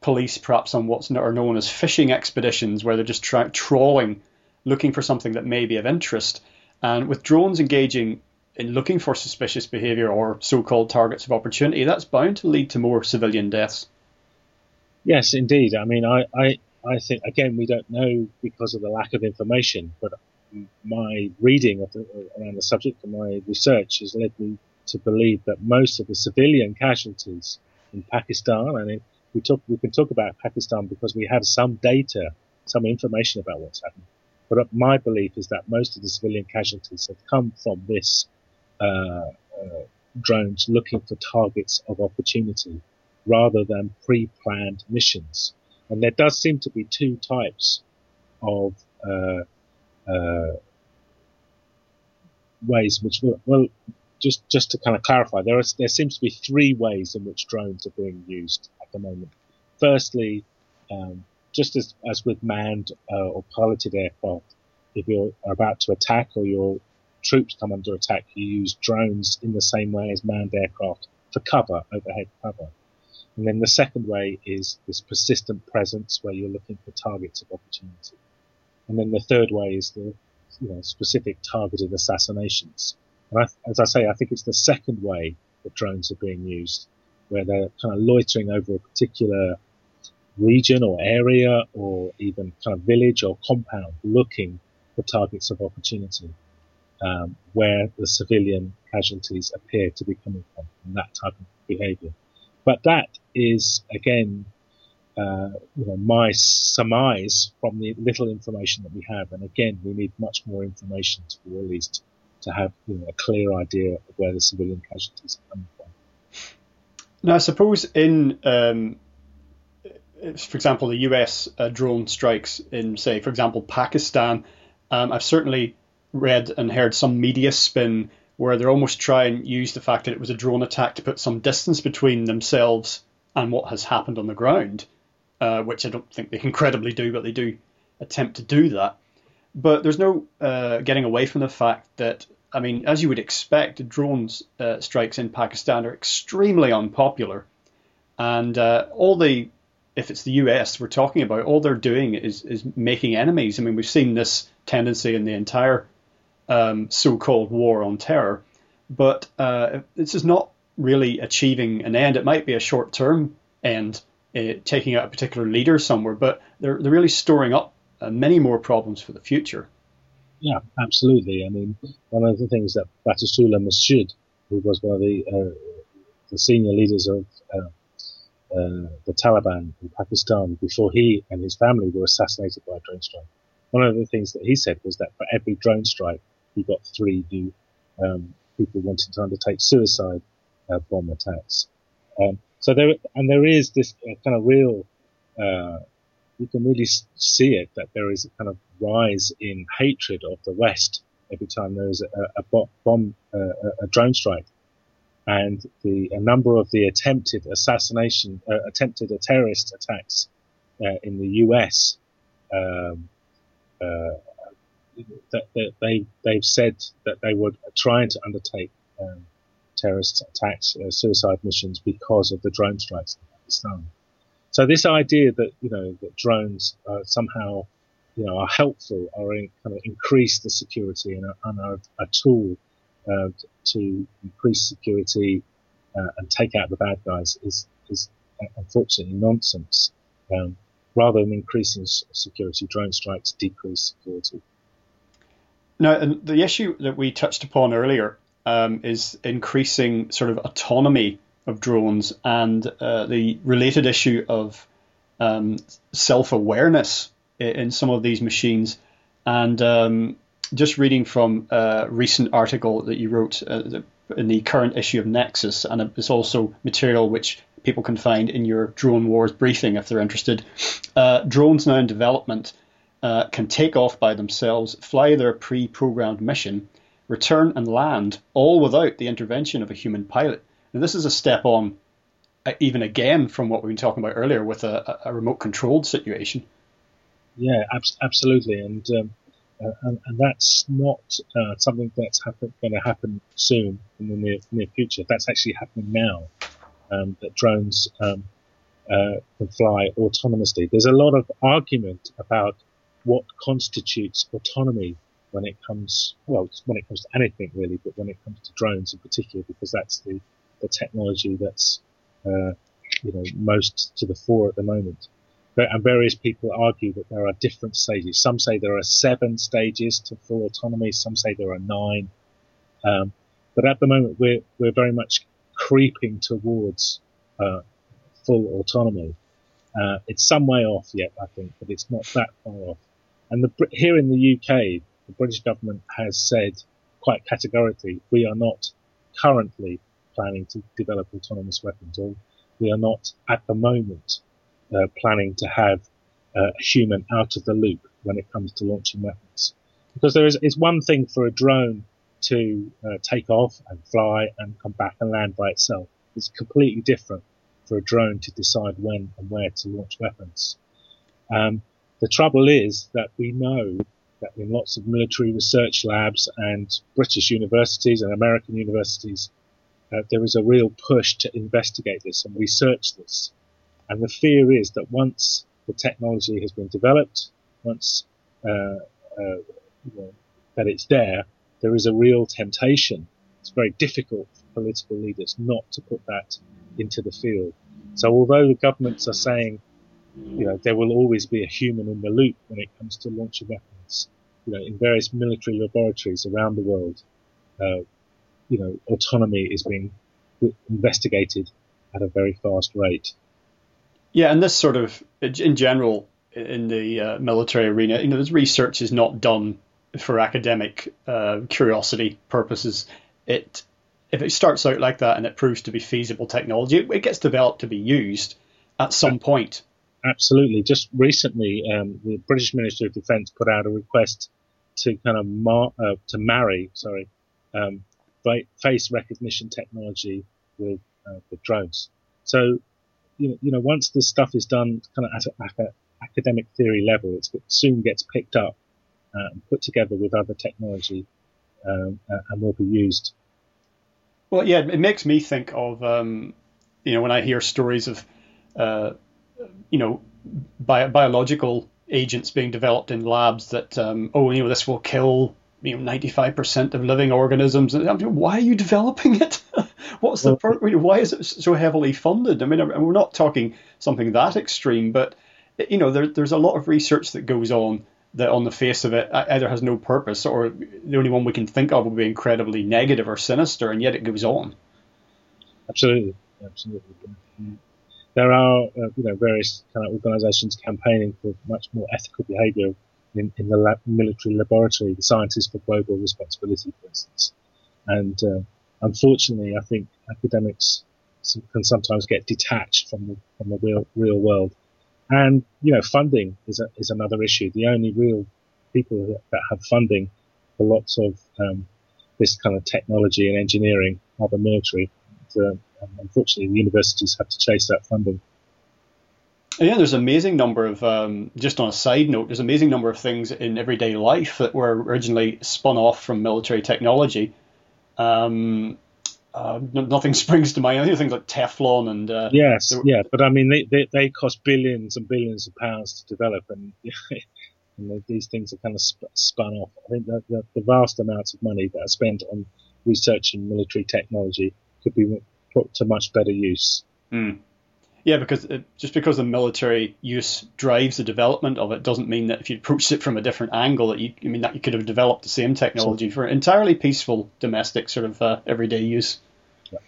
police perhaps on what's are known as fishing expeditions, where they're just tra- trawling, looking for something that may be of interest. And with drones engaging in looking for suspicious behaviour or so-called targets of opportunity, that's bound to lead to more civilian deaths. Yes, indeed. I mean, I, I, I think again we don't know because of the lack of information, but my reading of the, around the subject and my research has led me to believe that most of the civilian casualties in Pakistan and we talk, we can talk about Pakistan because we have some data, some information about what's happened. But my belief is that most of the civilian casualties have come from this drones looking for targets of opportunity rather than pre-planned missions. And there does seem to be two types of uh, uh ways which will, well, just just to kind of clarify, there is there seems to be three ways in which drones are being used at the moment. Firstly, um, just as, as with manned uh, or piloted aircraft, if you're about to attack or your troops come under attack, you use drones in the same way as manned aircraft for cover, overhead cover. And then the second way is this persistent presence where you're looking for targets of opportunity. And then the third way is the you know, specific targeted assassinations. And I, as I say, I think it's the second way that drones are being used where they're kind of loitering over a particular region or area or even kind of village or compound looking for targets of opportunity um, where the civilian casualties appear to be coming from, from that type of behavior. but that is again, uh, you know, my surmise from the little information that we have. And again, we need much more information to be released to have you know, a clear idea of where the civilian casualties are coming from. Now, I suppose in, um, for example, the US uh, drone strikes in, say, for example, Pakistan, um, I've certainly read and heard some media spin where they're almost trying to use the fact that it was a drone attack to put some distance between themselves and what has happened on the ground, uh, which I don't think they incredibly do, but they do attempt to do that. But there's no uh, getting away from the fact that, I mean, as you would expect, drone uh, strikes in Pakistan are extremely unpopular. And uh, all the, if it's the US we're talking about, all they're doing is, is making enemies. I mean, we've seen this tendency in the entire um, so-called war on terror. But uh, this is not really achieving an end. It might be a short-term end, uh, taking out a particular leader somewhere, but they're, they're really storing up uh, many more problems for the future. Yeah, absolutely. I mean, one of the things that Baitullah Mehsud, who was one of the uh, the senior leaders of uh, uh, the Taliban in Pakistan before he and his family were assassinated by a drone strike. One of the things that he said was that for every drone strike, he got three new um, people wanting to undertake suicide uh, bomb attacks. Um, so there, and there is this uh, kind of real uh, you can really see it that there is a kind of rise in hatred of the West every time there is a, a bomb, uh, a drone strike. And the, a number of the attempted assassination, uh, attempted terrorist attacks uh, in the US, um, that, they, they've said that they were trying to undertake um, terrorist attacks, uh, suicide missions because of the drone strikes in Pakistan. So this idea that you know that drones uh, somehow you know are helpful or in, kind of increase the security and, and are a tool uh, to increase security uh, and take out the bad guys is is unfortunately nonsense. Um, rather than increasing security, drone strikes decrease security. Now, the issue that we touched upon earlier um, is increasing sort of autonomy of drones and uh, the related issue of um, self awareness in some of these machines. And um, just reading from a recent article that you wrote uh, in the current issue of Nexus, and it's also material which people can find in your Drone Wars briefing if they're interested. Uh, drones now in development uh, can take off by themselves, fly their pre programmed mission, return and land, all without the intervention of a human pilot. Now, this is a step on, uh, even again, from what we've been talking about earlier with a, a remote controlled situation. Yeah, ab- absolutely. And, um, uh, and, and that's not uh, something that's going to happen soon in the near, near future. That's actually happening now. Um, that drones um, uh, can fly autonomously. There's a lot of argument about what constitutes autonomy when it comes, well, when it comes to anything really, but when it comes to drones in particular, because that's the the technology that's uh, you know most to the fore at the moment. But, and various people argue that there are different stages. Some say there are seven stages to full autonomy. Some say there are nine. Um, but at the moment, we're we're very much creeping towards uh, full autonomy. Uh, it's some way off yet, I think, but it's not that far off. And the, here in the UK, the British government has said quite categorically, we are not currently planning to develop autonomous weapons, or we are not at the moment uh, planning to have uh, a human out of the loop when it comes to launching weapons. Because there is it's one thing for a drone to uh, take off and fly and come back and land by itself. It's completely different for a drone to decide when and where to launch weapons. Um, the trouble is that we know that in lots of military research labs and British universities and American universities, uh, there is a real push to investigate this and research this. And the fear is that once the technology has been developed, once uh, uh, you know, that it's there, there is a real temptation. It's very difficult for political leaders not to put that into the field. So although the governments are saying, you know, there will always be a human in the loop when it comes to launching weapons, you know, in various military laboratories around the world, uh, you know, autonomy is being investigated at a very fast rate. Yeah, and this sort of, in general, in the uh, military arena, you know, this research is not done for academic uh, curiosity purposes. It if it starts out like that and it proves to be feasible technology, it, it gets developed to be used at some point. Absolutely. Just recently, um, the British Ministry of Defence put out a request to kind of mar- uh, to marry, sorry, um, face recognition technology with, uh, with drones. So, you know, you know, once this stuff is done kind of at an academic theory level, it soon gets picked up uh, and put together with other technology um, and will be used. Well, yeah, it makes me think of, um, you know, when I hear stories of, uh, you know, bi- biological agents being developed in labs that, um, oh, you know, this will kill you know, 95% of living organisms. Why are you developing it? What's the well, per- why is it so heavily funded? I mean, we're not talking something that extreme, but you know, there, there's a lot of research that goes on that, on the face of it, either has no purpose or the only one we can think of will be incredibly negative or sinister, and yet it goes on. Absolutely, absolutely. There are, uh, you know, various kind of organisations campaigning for much more ethical behaviour in, in the lab, military laboratory, the Scientists for Global Responsibility, for instance. And uh, unfortunately, I think academics can sometimes get detached from the from the real real world. And you know, funding is a, is another issue. The only real people that have funding for lots of um, this kind of technology and engineering are the military. And, uh, unfortunately, the universities have to chase that funding. Yeah, there's an amazing number of, um, just on a side note, there's an amazing number of things in everyday life that were originally spun off from military technology. Um, uh, nothing springs to mind. I think things like Teflon and uh, yes, yeah, but I mean they, they, they cost billions and billions of pounds to develop, and, and these things are kind of sp- spun off. I think that the, the, vast amounts of money that are spent on research researching military technology could be put to much better use. Mm. Yeah, because it, just because the military use drives the development of it doesn't mean that if you approached it from a different angle, that you I mean that you could have developed the same technology for entirely peaceful domestic sort of uh, everyday use. Yeah.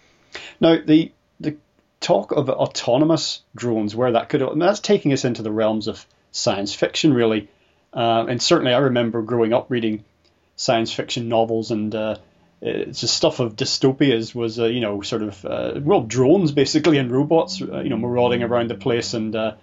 Now the the talk of autonomous drones, where that could I mean, that's taking us into the realms of science fiction, really. Uh, and certainly, I remember growing up reading science fiction novels and uh, it's the stuff of dystopias was uh, you know sort of uh, well drones basically and robots uh, you know marauding around the place and uh,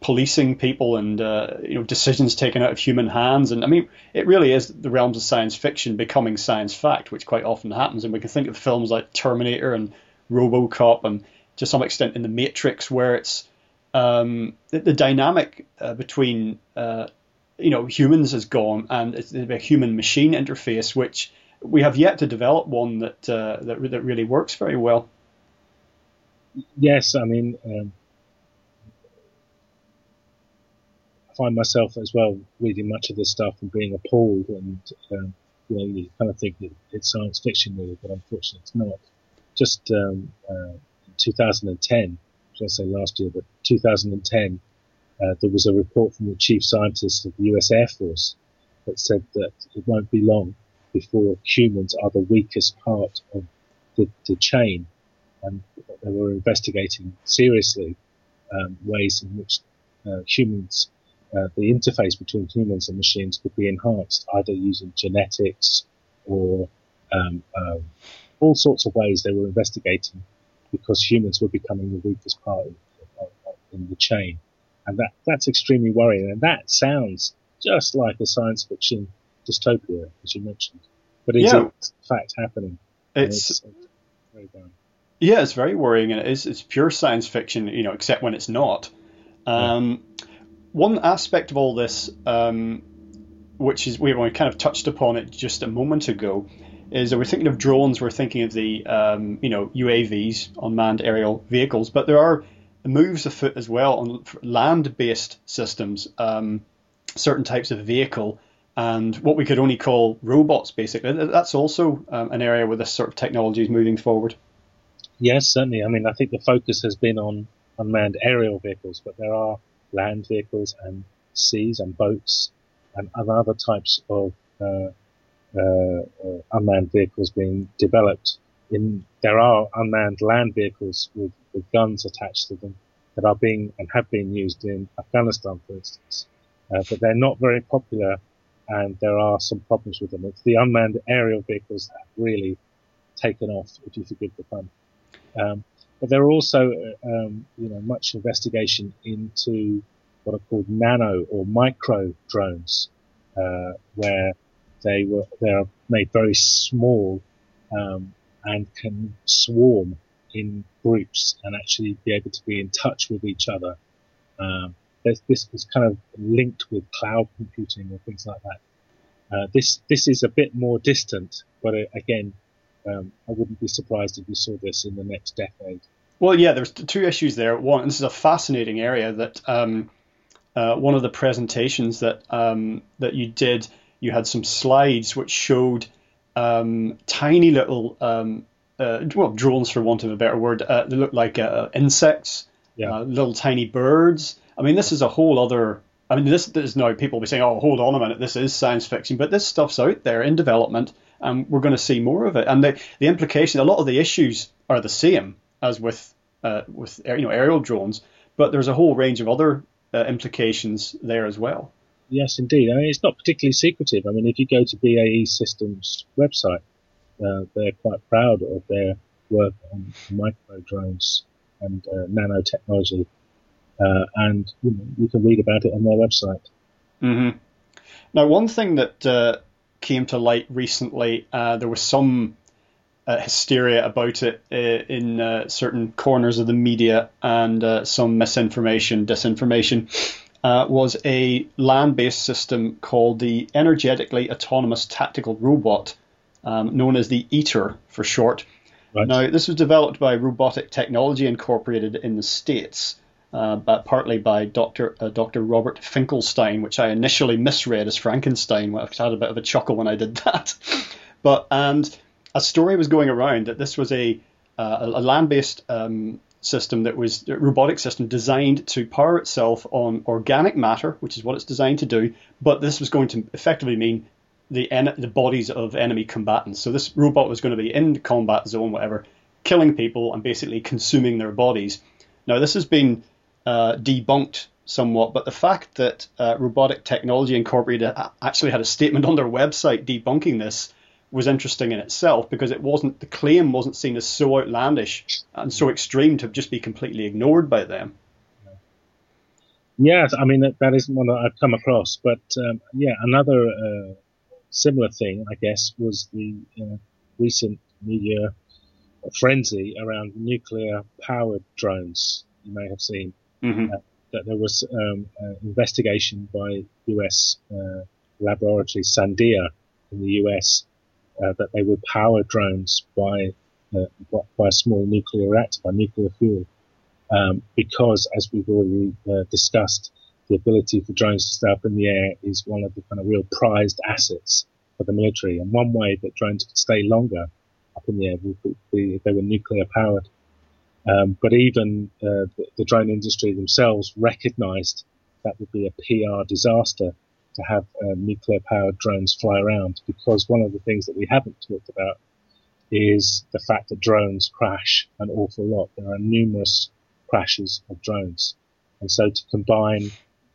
policing people and uh, you know decisions taken out of human hands. And I mean it really is the realms of science fiction becoming science fact which quite often happens. And we can think of films like Terminator and RoboCop and to some extent in the Matrix where it's um, the, the, dynamic uh, between you know humans has gone and it's a human machine interface which we have yet to develop one that uh, that, that really works very well. Yes, I mean, um, I find myself as well reading much of this stuff and being appalled, and um, you know, you kind of think it's science fiction, really, but unfortunately, it's not. Just um, uh, in 2010, should I say last year, but 2010, uh, there was a report from the chief scientist of the U.S. Air Force that said that it won't be long before humans are the weakest part of the, the chain. And they were investigating seriously um, ways in which uh, humans, uh, the interface between humans and machines could be enhanced, either using genetics or um, um, all sorts of ways they were investigating because humans were becoming the weakest part in the chain. And that, that's extremely worrying. And that sounds just like a science fiction dystopia, as you mentioned. But it's yeah. in fact happening. It's, it's, very worrying. Yeah, it's very worrying, and it is. It's pure science fiction, you know, except when it's not. Um, yeah. One aspect of all this, um, which is we kind of touched upon it just a moment ago, is that we're thinking of drones, we're thinking of the um, you know UAVs, unmanned aerial vehicles, but there are moves afoot as well on land-based systems, um, certain types of vehicle and what we could only call robots, basically. That's also um, an area where this sort of technology is moving forward. Yes, certainly. I mean, I think the focus has been on unmanned aerial vehicles, but there are land vehicles and seas and boats and other types of uh, uh, uh, unmanned vehicles being developed in there are unmanned land vehicles with, with guns attached to them that are being and have been used in Afghanistan, for instance, uh, but they're not very popular, and there are some problems with them. It's the unmanned aerial vehicles that have really taken off, if you forgive the pun. Um, but there are also, uh, um, you know, much investigation into what are called nano or micro drones, uh, where they were they are made very small um, and can swarm in groups and actually be able to be in touch with each other. Um, this is kind of linked with cloud computing or things like that. Uh, this this is a bit more distant, but uh, again, um, I wouldn't be surprised if we saw this in the next decade. Well, yeah, there's two issues there. One, this is a fascinating area that um, uh, one of the presentations that um, that you did, you had some slides which showed um, tiny little um, uh, well drones, for want of a better word. Uh, they look like uh, insects, yeah. Uh, little tiny birds. I mean, this is a whole other. I mean, this is now people will be saying, "Oh, hold on a minute, this is science fiction," but this stuff's out there in development, and we're going to see more of it. And the the implication, a lot of the issues are the same as with uh, with you know aerial drones, but there's a whole range of other uh, implications there as well. Yes, indeed. I mean, it's not particularly secretive. I mean, if you go to BAE Systems website, uh, they're quite proud of their work on micro drones and uh, nanotechnology, uh, and you, know, you, can read about it on their website. Mm-hmm. Now, one thing that uh, came to light recently, uh, there was some uh, hysteria about it uh, in uh, certain corners of the media and uh, some misinformation, disinformation. Uh, was a land based system called the Energetically Autonomous Tactical Robot, um, known as the EATR for short. Right. Now, this was developed by Robotic Technology Incorporated in the States. Uh, but partly by Dr. Uh, Dr. Robert Finkelstein, which I initially misread as Frankenstein. I had a bit of a chuckle when I did that. but and a story was going around that this was a uh, a land-based um, system that was a robotic system designed to power itself on organic matter, which is what it's designed to do. But this was going to effectively mean the en- the bodies of enemy combatants. So this robot was going to be in the combat zone, whatever, killing people and basically consuming their bodies. Now this has been uh, debunked somewhat, but the fact that uh, Robotic Technology Incorporated actually had a statement on their website debunking this was interesting in itself because it wasn't the claim wasn't seen as so outlandish and so extreme to just be completely ignored by them. Yes, I mean that, that isn't one that I've come across, but um, yeah, another uh, similar thing, I guess, was the uh, recent media frenzy around nuclear-powered drones. You may have seen mm-hmm. uh, that there was um, investigation by U.S. Uh, laboratory Sandia in the U.S uh, that they would power drones by uh, by a small nuclear reactor, by nuclear fuel, um, because as we've already uh, discussed, the ability for drones to stay up in the air is one of the kind of real prized assets for the military. And one way that drones could stay longer up in the air would be if they were nuclear powered. Um, but even uh, the, the, drone industry themselves recognized that would be a PR disaster to have um, nuclear powered drones fly around because one of the things that we haven't talked about is the fact that drones crash an awful lot. There are numerous crashes of drones. And so to combine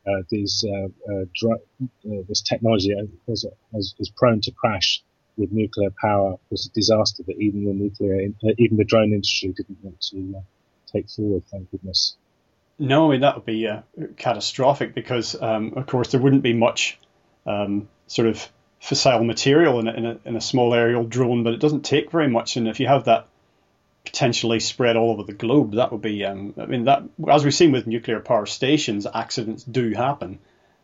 uh, these uh, uh, dr- uh, this technology as, is prone to crash with nuclear power was a disaster that even the nuclear, uh, even the drone industry didn't want to uh, take forward. Thank goodness. No, I mean that would be uh, catastrophic because, um, of course, there wouldn't be much um, sort of fissile material in a, in, a, in a small aerial drone, but it doesn't take very much. And if you have that potentially spread all over the globe, that would be. Um, I mean, that as we've seen with nuclear power stations, accidents do happen.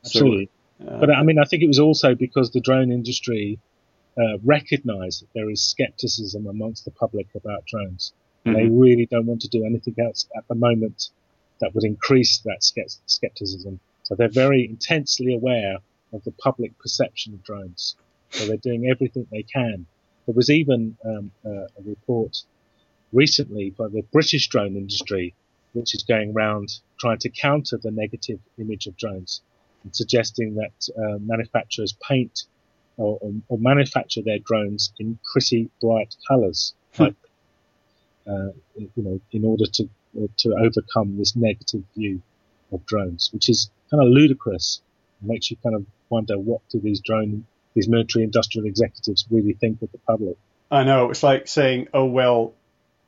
Absolutely. So, uh, but I mean, I think it was also because the drone industry uh, recognised that there is skepticism amongst the public about drones. Mm-hmm. They really don't want to do anything else at the moment that would increase that skepticism. So they're very intensely aware of the public perception of drones. So they're doing everything they can. There was even um, uh, a report recently by the British drone industry, which is going around trying to counter the negative image of drones and suggesting that uh, manufacturers paint or, or, or, manufacture their drones in pretty bright colors, hmm. like uh, you know, in order to uh, to overcome this negative view of drones, which is kind of ludicrous. It makes you kind of wonder what do these drone, these military industrial executives really think of the public. I know it's like saying, "Oh well,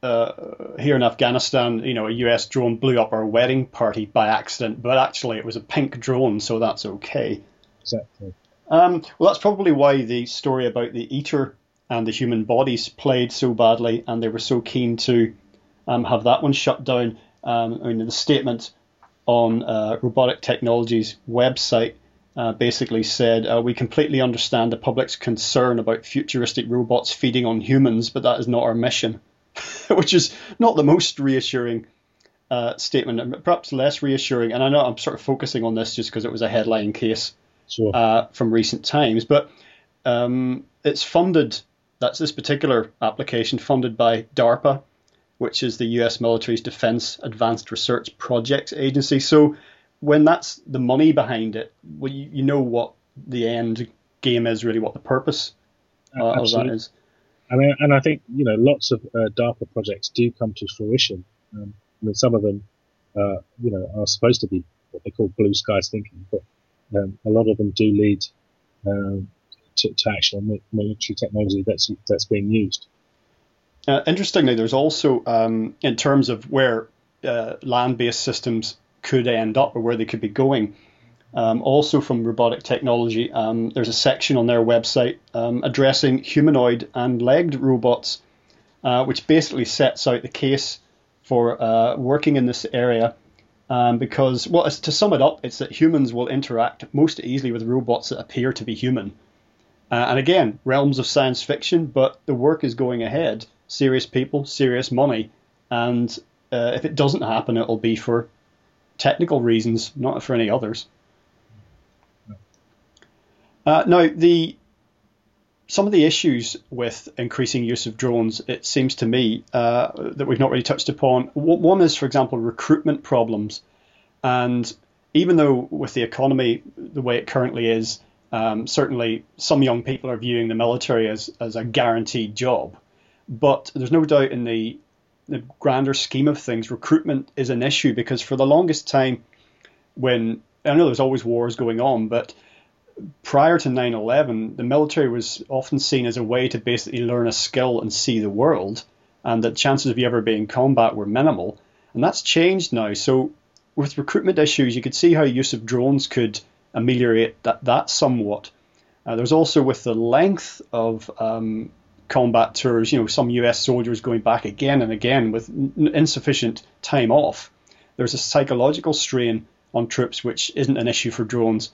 uh, here in Afghanistan, you know, a US drone blew up our wedding party by accident, but actually it was a pink drone, so that's okay." Exactly. Um, well, that's probably why the story about the EATR and the human bodies played so badly, and they were so keen to um, have that one shut down. Um, I mean, the statement on uh, Robotic Technologies website uh, basically said, uh, We completely understand the public's concern about futuristic robots feeding on humans, but that is not our mission, which is not the most reassuring uh, statement, perhaps less reassuring. And I know I'm sort of focusing on this just because it was a headline case sure. Uh, from recent times, but um, it's funded that's this particular application funded by DARPA, which is the US military's Defense Advanced Research Projects Agency. So when that's the money behind it, well, you, you know what the end game is, really, what the purpose uh, of that is. I mean, and I think you know lots of uh, DARPA projects do come to fruition. Um, I mean, some of them, uh, you know, are supposed to be what they call blue skies thinking, but um, a lot of them do lead um, to, to actual military technology that's that's being used. Uh, interestingly, there's also um, in terms of where uh, land-based systems could end up or where they could be going. Um, also from robotic technology, um, there's a section on their website um, addressing humanoid and legged robots, uh, which basically sets out the case for uh, working in this area. Um, because, well, to sum it up, it's that humans will interact most easily with robots that appear to be human. Uh, and again, realms of science fiction, but the work is going ahead. Serious people, serious money, and uh, if it doesn't happen, it'll be for technical reasons, not for any others. Uh, now, the some of the issues with increasing use of drones, it seems to me, uh, that we've not really touched upon. One is, for example, recruitment problems, and even though with the economy the way it currently is, um, certainly, some young people are viewing the military as, as a guaranteed job, but there's no doubt in the, the grander scheme of things, recruitment is an issue because for the longest time, when I know there's always wars going on, but prior to 9 11, the military was often seen as a way to basically learn a skill and see the world, and the chances of you ever being in combat were minimal. And that's changed now. So, with recruitment issues, you could see how use of drones could ameliorate that, that somewhat. Uh, there's also with the length of um, combat tours, you know, some US soldiers going back again and again with n- insufficient time off. There's a psychological strain on troops, which isn't an issue for drones.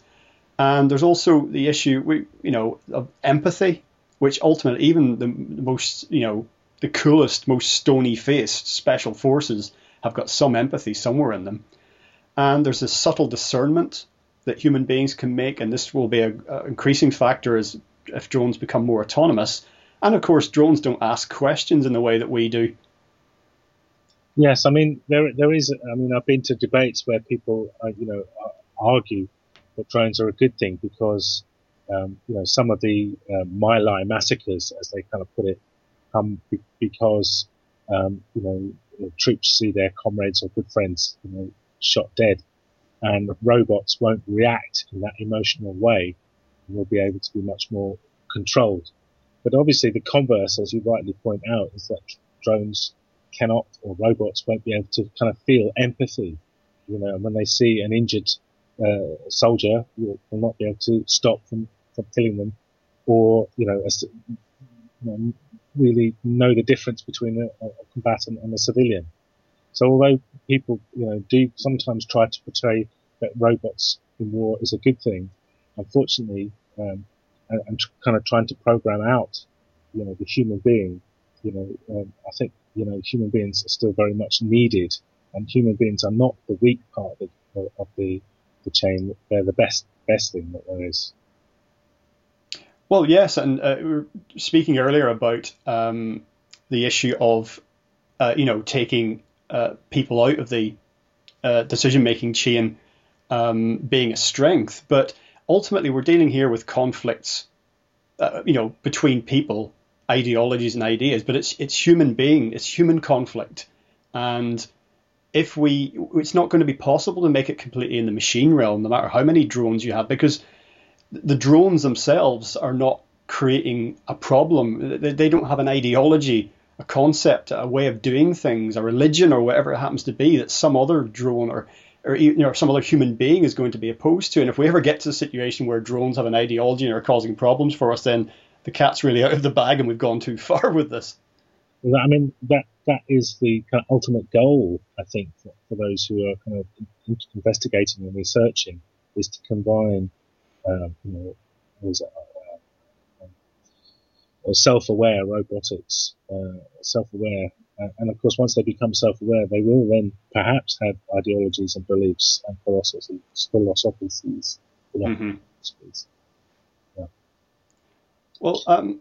And there's also the issue, you know, of empathy, which ultimately even the most, you know, the coolest, most stony-faced special forces have got some empathy somewhere in them. And there's a subtle discernment that human beings can make, and this will be an increasing factor as if drones become more autonomous. And of course, drones don't ask questions in the way that we do. Yes, I mean there there is. I mean, I've been to debates where people, uh, you know, argue that drones are a good thing because, um, you know, some of the uh, My Lai massacres, as they kind of put it, come be- because, um, you know, troops see their comrades or good friends, you know, shot dead and robots won't react in that emotional way and will be able to be much more controlled. But obviously the converse, as you rightly point out, is that drones cannot or robots won't be able to kind of feel empathy. You know, and when they see an injured uh, soldier, will not be able to stop from, from killing them or, you know, a, you know, really know the difference between a, a combatant and a civilian. So although people, you know, do sometimes try to portray that robots in war is a good thing, unfortunately, um, and, and kind of trying to program out, you know, the human being, you know, um, I think, you know, human beings are still very much needed and human beings are not the weak part of the, of the, the chain. They're the best, best thing that there is. Well, yes, and uh, we were speaking earlier about um, the issue of, uh, you know, taking uh, people out of the uh, decision making chain um, being a strength. But ultimately, we're dealing here with conflicts, uh, you know, between people ideologies and ideas, but it's it's human being, it's human conflict, and if we, it's not going to be possible to make it completely in the machine realm, no matter how many drones you have, because the drones themselves are not creating a problem. They don't have an ideology, a concept, a way of doing things, a religion, or whatever it happens to be that some other drone or or you know some other human being is going to be opposed to. And if we ever get to a situation where drones have an ideology and are causing problems for us, then the cat's really out of the bag, and we've gone too far with this. I mean that that is the kind of ultimate goal, I think, for, for those who are kind of investigating and researching, is to combine, um, you know, was it, uh, uh, self-aware robotics, uh, self-aware, uh, and of course, once they become self-aware, they will then perhaps have ideologies and beliefs and philosophies, philosophies. Mm-hmm. Yeah. Well, um,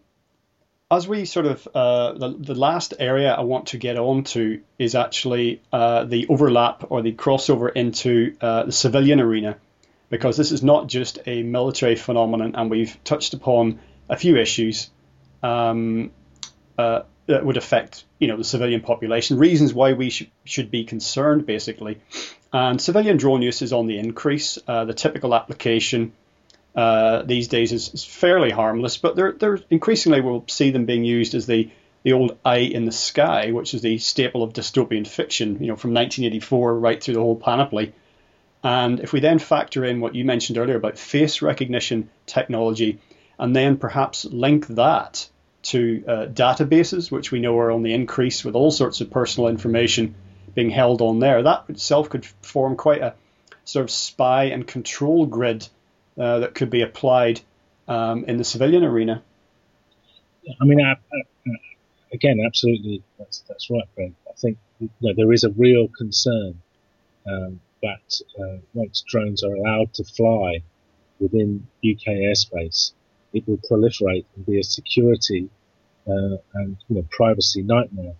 as we sort of uh, the, the last area I want to get on to is actually uh, the overlap or the crossover into uh, the civilian arena, because this is not just a military phenomenon, and we've touched upon a few issues um, uh, that would affect you know the civilian population, reasons why we sh- should be concerned basically, and civilian drone use is on the increase. Uh, the typical application uh, these days is, is, fairly harmless, but they're, they're increasingly we'll see them being used as the the old eye in the sky, which is the staple of dystopian fiction, you know, from 1984 right through the whole panoply. And if we then factor in what you mentioned earlier about face recognition technology, and then perhaps link that to uh, databases, which we know are on the increase with all sorts of personal information being held on there, that itself could form quite a sort of spy and control grid uh, that could be applied um, in the civilian arena. I mean, I, I, again, absolutely, that's that's right. I think you know, there is a real concern um, that uh, once drones are allowed to fly within UK airspace, it will proliferate and be a security uh, and you know, privacy nightmare.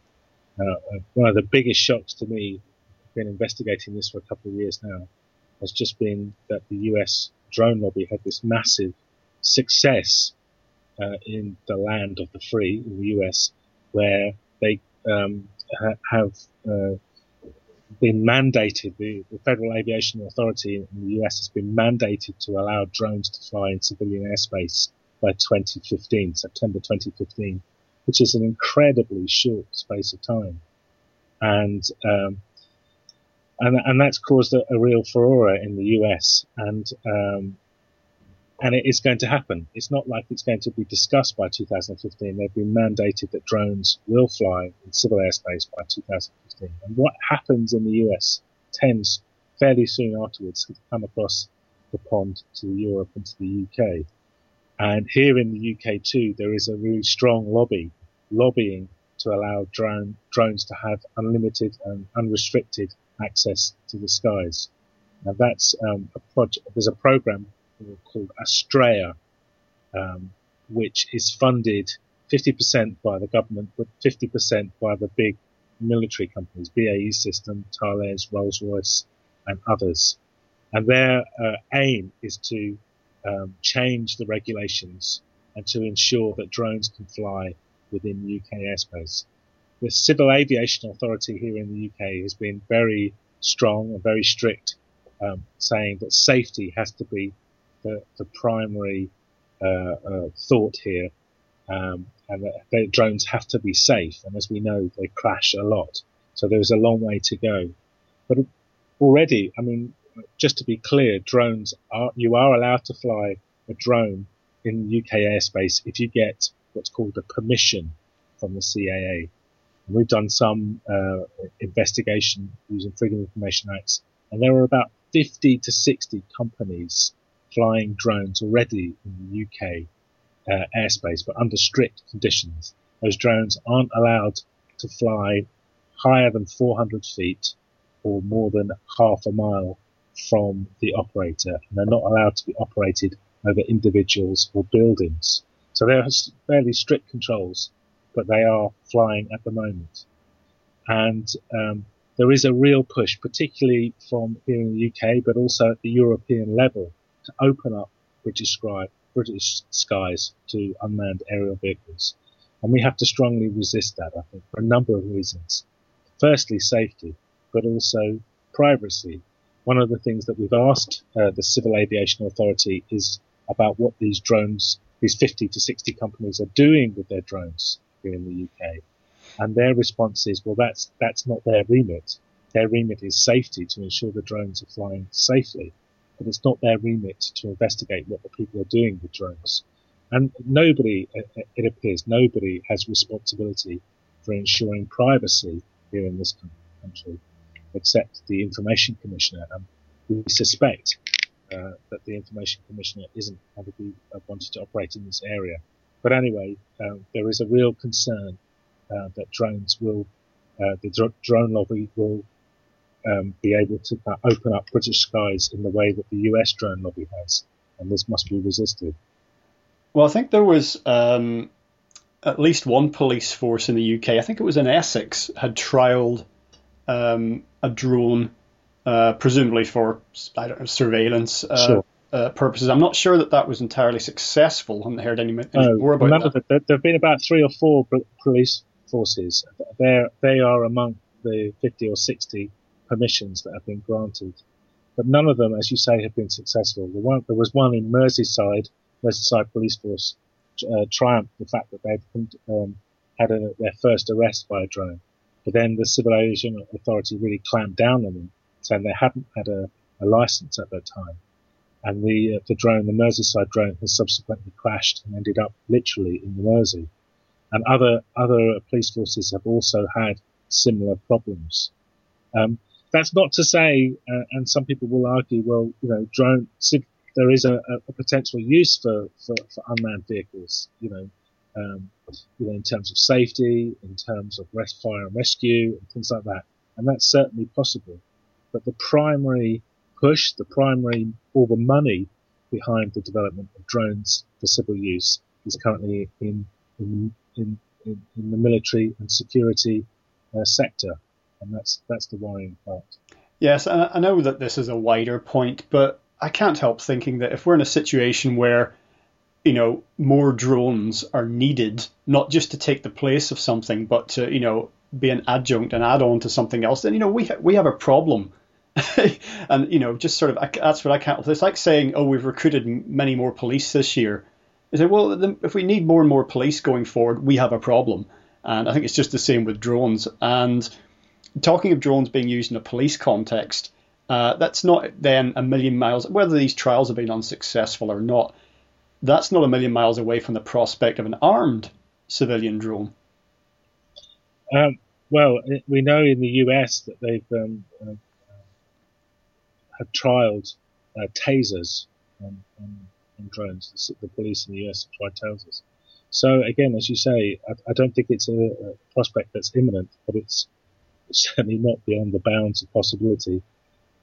Uh, one of the biggest shocks to me, I've been investigating this for a couple of years now, has just been that the US drone lobby had this massive success uh, in the land of the free in the US, where they um, ha- have uh, been mandated. The, the, Federal Aviation Authority in the US has been mandated to allow drones to fly in civilian airspace by 2015, September 2015, which is an incredibly short space of time, and um, and and that's caused a, a real furore in the US, and um, and it is going to happen. It's not like it's going to be discussed by 2015. They've been mandated that drones will fly in civil airspace by 2015. And what happens in the US tends fairly soon afterwards to come across the pond to Europe and to the UK. And here in the UK too, there is a really strong lobby lobbying to allow drone, drones to have unlimited and unrestricted access to the skies. Now that's um, a project. There's a program called Astraea, um, which is funded 50% by the government, but 50% by the big military companies, BAE System, Thales, Rolls-Royce, and others. And their uh, aim is to um, change the regulations and to ensure that drones can fly within UK airspace the Civil Aviation Authority here in the UK has been very strong and very strict, um, saying that safety has to be the, the primary uh, uh, thought here, um, and that drones have to be safe. And as we know, they crash a lot, so there's a long way to go. But already, I mean, just to be clear, drones are you are allowed to fly a drone in UK airspace if you get what's called a permission from the CAA. We've done some uh, investigation using Freedom of Information Acts, and there are about 50 to 60 companies flying drones already in the UK uh, airspace, but under strict conditions. Those drones aren't allowed to fly higher than 400 feet or more than half a mile from the operator, and they're not allowed to be operated over individuals or buildings. So there are fairly strict controls but they are flying at the moment. And um, there is a real push, particularly from here in the UK, but also at the European level, to open up British, sky, British skies to unmanned aerial vehicles. And we have to strongly resist that, I think, for a number of reasons. Firstly, safety, but also privacy. One of the things that we've asked uh, the Civil Aviation Authority is about what these drones, these 50 to 60 companies are doing with their drones in the UK. And their response is, well, that's, that's not their remit. Their remit is safety to ensure the drones are flying safely. But it's not their remit to investigate what the people are doing with drones. And nobody, it appears, nobody has responsibility for ensuring privacy here in this country, except the Information Commissioner. And we suspect uh, that the Information Commissioner isn't going to be uh, wanted to operate in this area. But anyway, uh, there is a real concern uh, that drones will, uh, the dr- drone lobby will um, be able to open up British skies in the way that the US drone lobby has, and this must be resisted. Well, I think there was um, at least one police force in the UK. I think it was in Essex had trialled um, a drone, uh, presumably for know, surveillance uh, sure. Uh, purposes. I'm not sure that that was entirely successful. I haven't heard any, any more about that. There have been about three or four police forces. They're, they are among the 50 or 60 permissions that have been granted. But none of them, as you say, have been successful. The one, there was one in Merseyside, Merseyside Police Force uh, triumphed the fact that they'd um, had a, their first arrest by a drone. But then the Civil Aviation Authority really clamped down on them, saying they hadn't had a, a license at that time. And the, uh, the drone, the Merseyside drone, has subsequently crashed and ended up literally in the Mersey. And other, other police forces have also had similar problems. Um, that's not to say, uh, and some people will argue, well, you know, drone, there is a, a potential use for, for, for, unmanned vehicles, you know, um, you know, in terms of safety, in terms of fire and rescue, and things like that. And that's certainly possible. But the primary push, the primary, all the money behind the development of drones for civil use is currently in, in, in, in, in the military and security uh, sector and that's that's the worrying part. Yes, and I know that this is a wider point, but I can't help thinking that if we're in a situation where you know more drones are needed, not just to take the place of something, but to you know be an adjunct, an add-on to something else, then you know we ha- we have a problem. and you know, just sort of that's what I can't. It's like saying, "Oh, we've recruited many more police this year." I say, well, if we need more and more police going forward, we have a problem. And I think it's just the same with drones. And talking of drones being used in a police context, uh, that's not then a million miles, whether these trials have been unsuccessful or not, that's not a million miles away from the prospect of an armed civilian drone. Um, well, we know in the US that they've um, uh, have trialed uh, tasers on, on, on, drones. The, police in the US have tried tasers. So again, as you say, I, I don't think it's a, a, prospect that's imminent, but it's certainly not beyond the bounds of possibility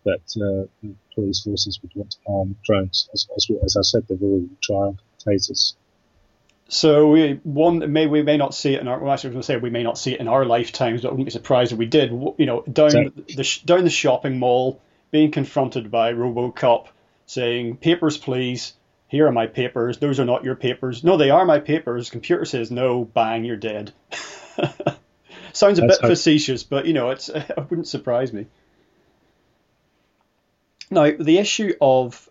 that uh, police forces would want to arm drones. As, as, as I said, they've already tried tasers. So we one may we may not see it in our. Well, actually, I was going to say we may not see it in our lifetimes, but I wouldn't be surprised if we did. You know, down the down the shopping mall, being confronted by RoboCop saying, "Papers, please. Here are my papers. Those are not your papers. No, they are my papers." Computer says, "No." Bang, you're dead. Sounds a That's bit facetious, but you know, it's it wouldn't surprise me. Now, the issue of,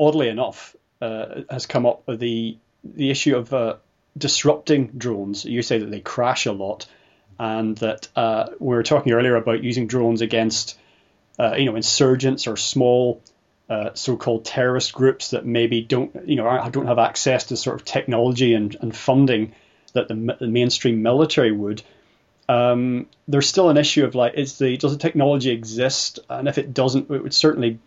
oddly enough, uh, has come up the the issue of uh, disrupting drones. You say that they crash a lot, and that uh, we were talking earlier about using drones against, uh, you know, insurgents or small uh, so-called terrorist groups that maybe don't, you know, don't have access to sort of technology and, and funding that the, the mainstream military would um, there's still an issue of like, is the does the technology exist? And if it doesn't, it would certainly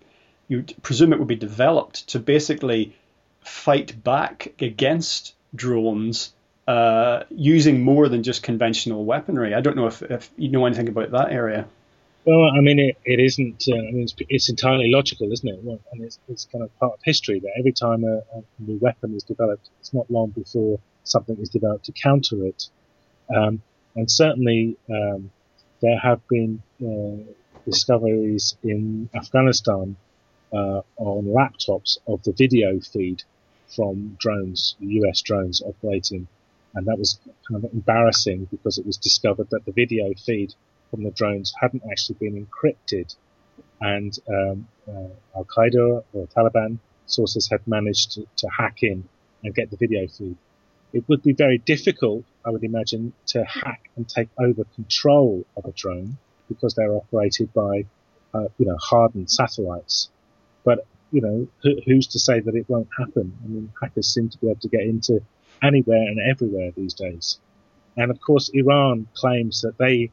you presume it would be developed to basically fight back against drones uh, using more than just conventional weaponry. I don't know if, if you know anything about that area. Well, I mean, it, it isn't. Uh, I mean, it's, it's, entirely logical, isn't it? Well, and it's, it's kind of part of history that every time a, a, new weapon is developed, it's not long before something is developed to counter it. Um, and certainly um, there have been uh, discoveries in Afghanistan uh, on laptops of the video feed from drones, US drones operating and that was kind of embarrassing because it was discovered that the video feed from the drones hadn't actually been encrypted, and um, uh, Al Qaeda or Taliban sources had managed to, to hack in and get the video feed. It would be very difficult, I would imagine, to hack and take over control of a drone because they're operated by, uh, you know, hardened satellites. But you know, who, who's to say that it won't happen? I mean, hackers seem to be able to get into anywhere and everywhere these days. And of course, Iran claims that they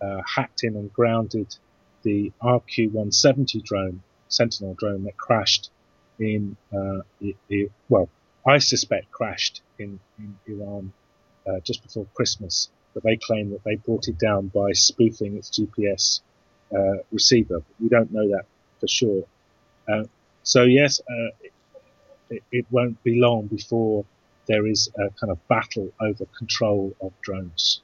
uh, hacked in and grounded the RQ-170 drone, Sentinel drone that crashed in, uh, well, I suspect crashed in, in Iran uh, just before Christmas. But they claim that they brought it down by spoofing its GPS uh, receiver. But we don't know that for sure. Uh, so yes, uh, it, it won't be long before there is a kind of battle over control of drones.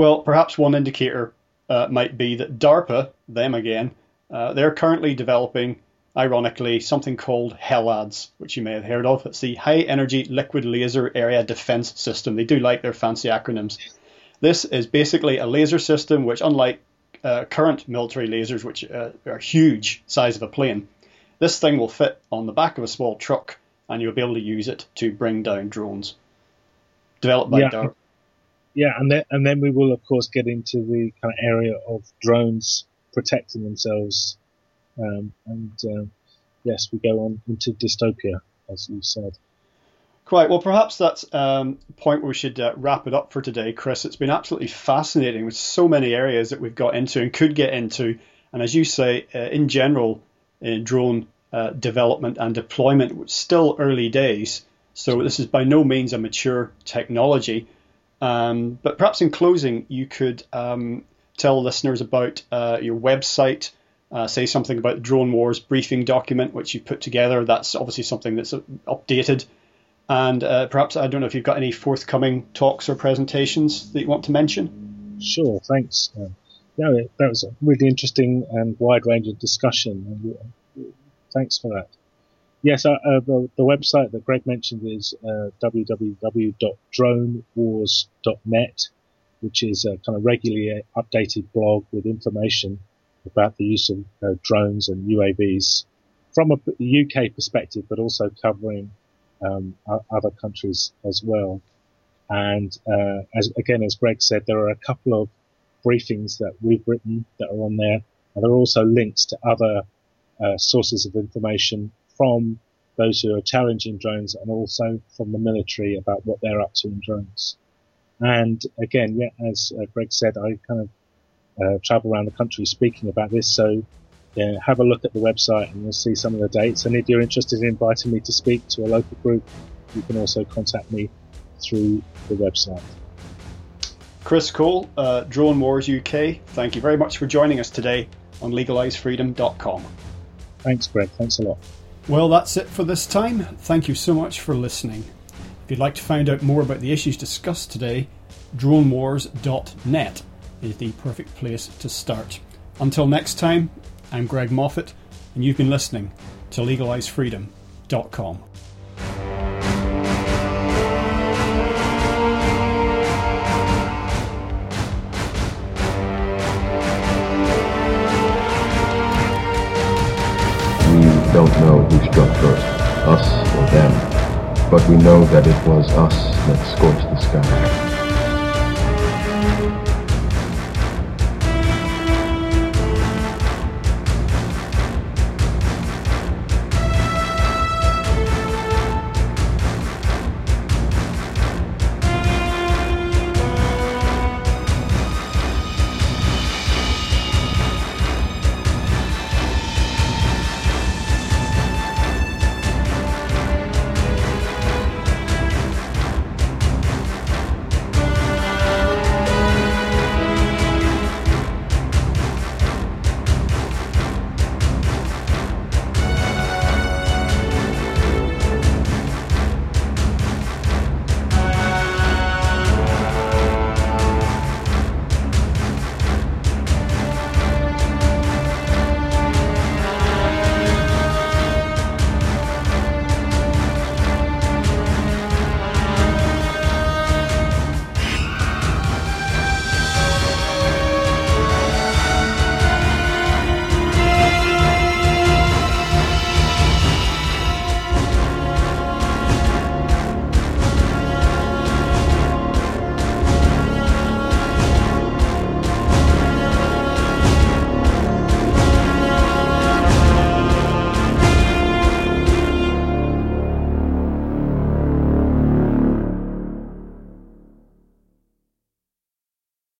Well, perhaps one indicator uh, might be that DARPA, them again, uh, they're currently developing, ironically, something called HELLADS, which you may have heard of. It's the High Energy Liquid Laser Area Defense System. They do like their fancy acronyms. This is basically a laser system which, unlike uh, current military lasers, which uh, are huge, size of a plane, this thing will fit on the back of a small truck and you'll be able to use it to bring down drones. Developed by yeah. DARPA. Yeah, and then, and then we will, of course, get into the kind of area of drones protecting themselves. Um, and uh, yes, we go on into dystopia, as you said. Quite well. Perhaps that's um, point where we should uh, wrap it up for today, Chris. It's been absolutely fascinating with so many areas that we've got into and could get into. And as you say, uh, in general, in drone uh, development and deployment, still early days. So this is by no means a mature technology. Um, but perhaps in closing, you could um, tell listeners about uh, your website. Uh, say something about the Drone Wars briefing document, which you put together. That's obviously something that's updated. And uh, perhaps, I don't know if you've got any forthcoming talks or presentations that you want to mention. Sure, thanks. Uh, yeah, that was a really interesting and wide ranging discussion. Thanks for that. Yes, uh, uh, the, the, website that Greg mentioned is uh, www.dronewars.net, which is a kind of regularly updated blog with information about the use of uh, drones and UAVs from a UK perspective, but also covering um, other countries as well. And uh, as again, as Greg said, there are a couple of briefings that we've written that are on there, and there are also links to other uh, sources of information from those who are challenging drones and also from the military about what they're up to in drones. And again, yeah, as uh, Greg said, I kind of uh, travel around the country speaking about this. So yeah, have a look at the website and you'll see some of the dates. And if you're interested in inviting me to speak to a local group, you can also contact me through the website. Chris Cole, uh, Drone Wars UK, thank you very much for joining us today on legalizefreedom.com. Thanks, Greg. Thanks a lot. Well, that's it for this time. Thank you so much for listening. If you'd like to find out more about the issues discussed today, dronewars.net is the perfect place to start. Until next time, I'm Greg Moffat, and you've been listening to legalizefreedom.com. don't know who struck first, us or them, but we know that it was us that scorched the sky.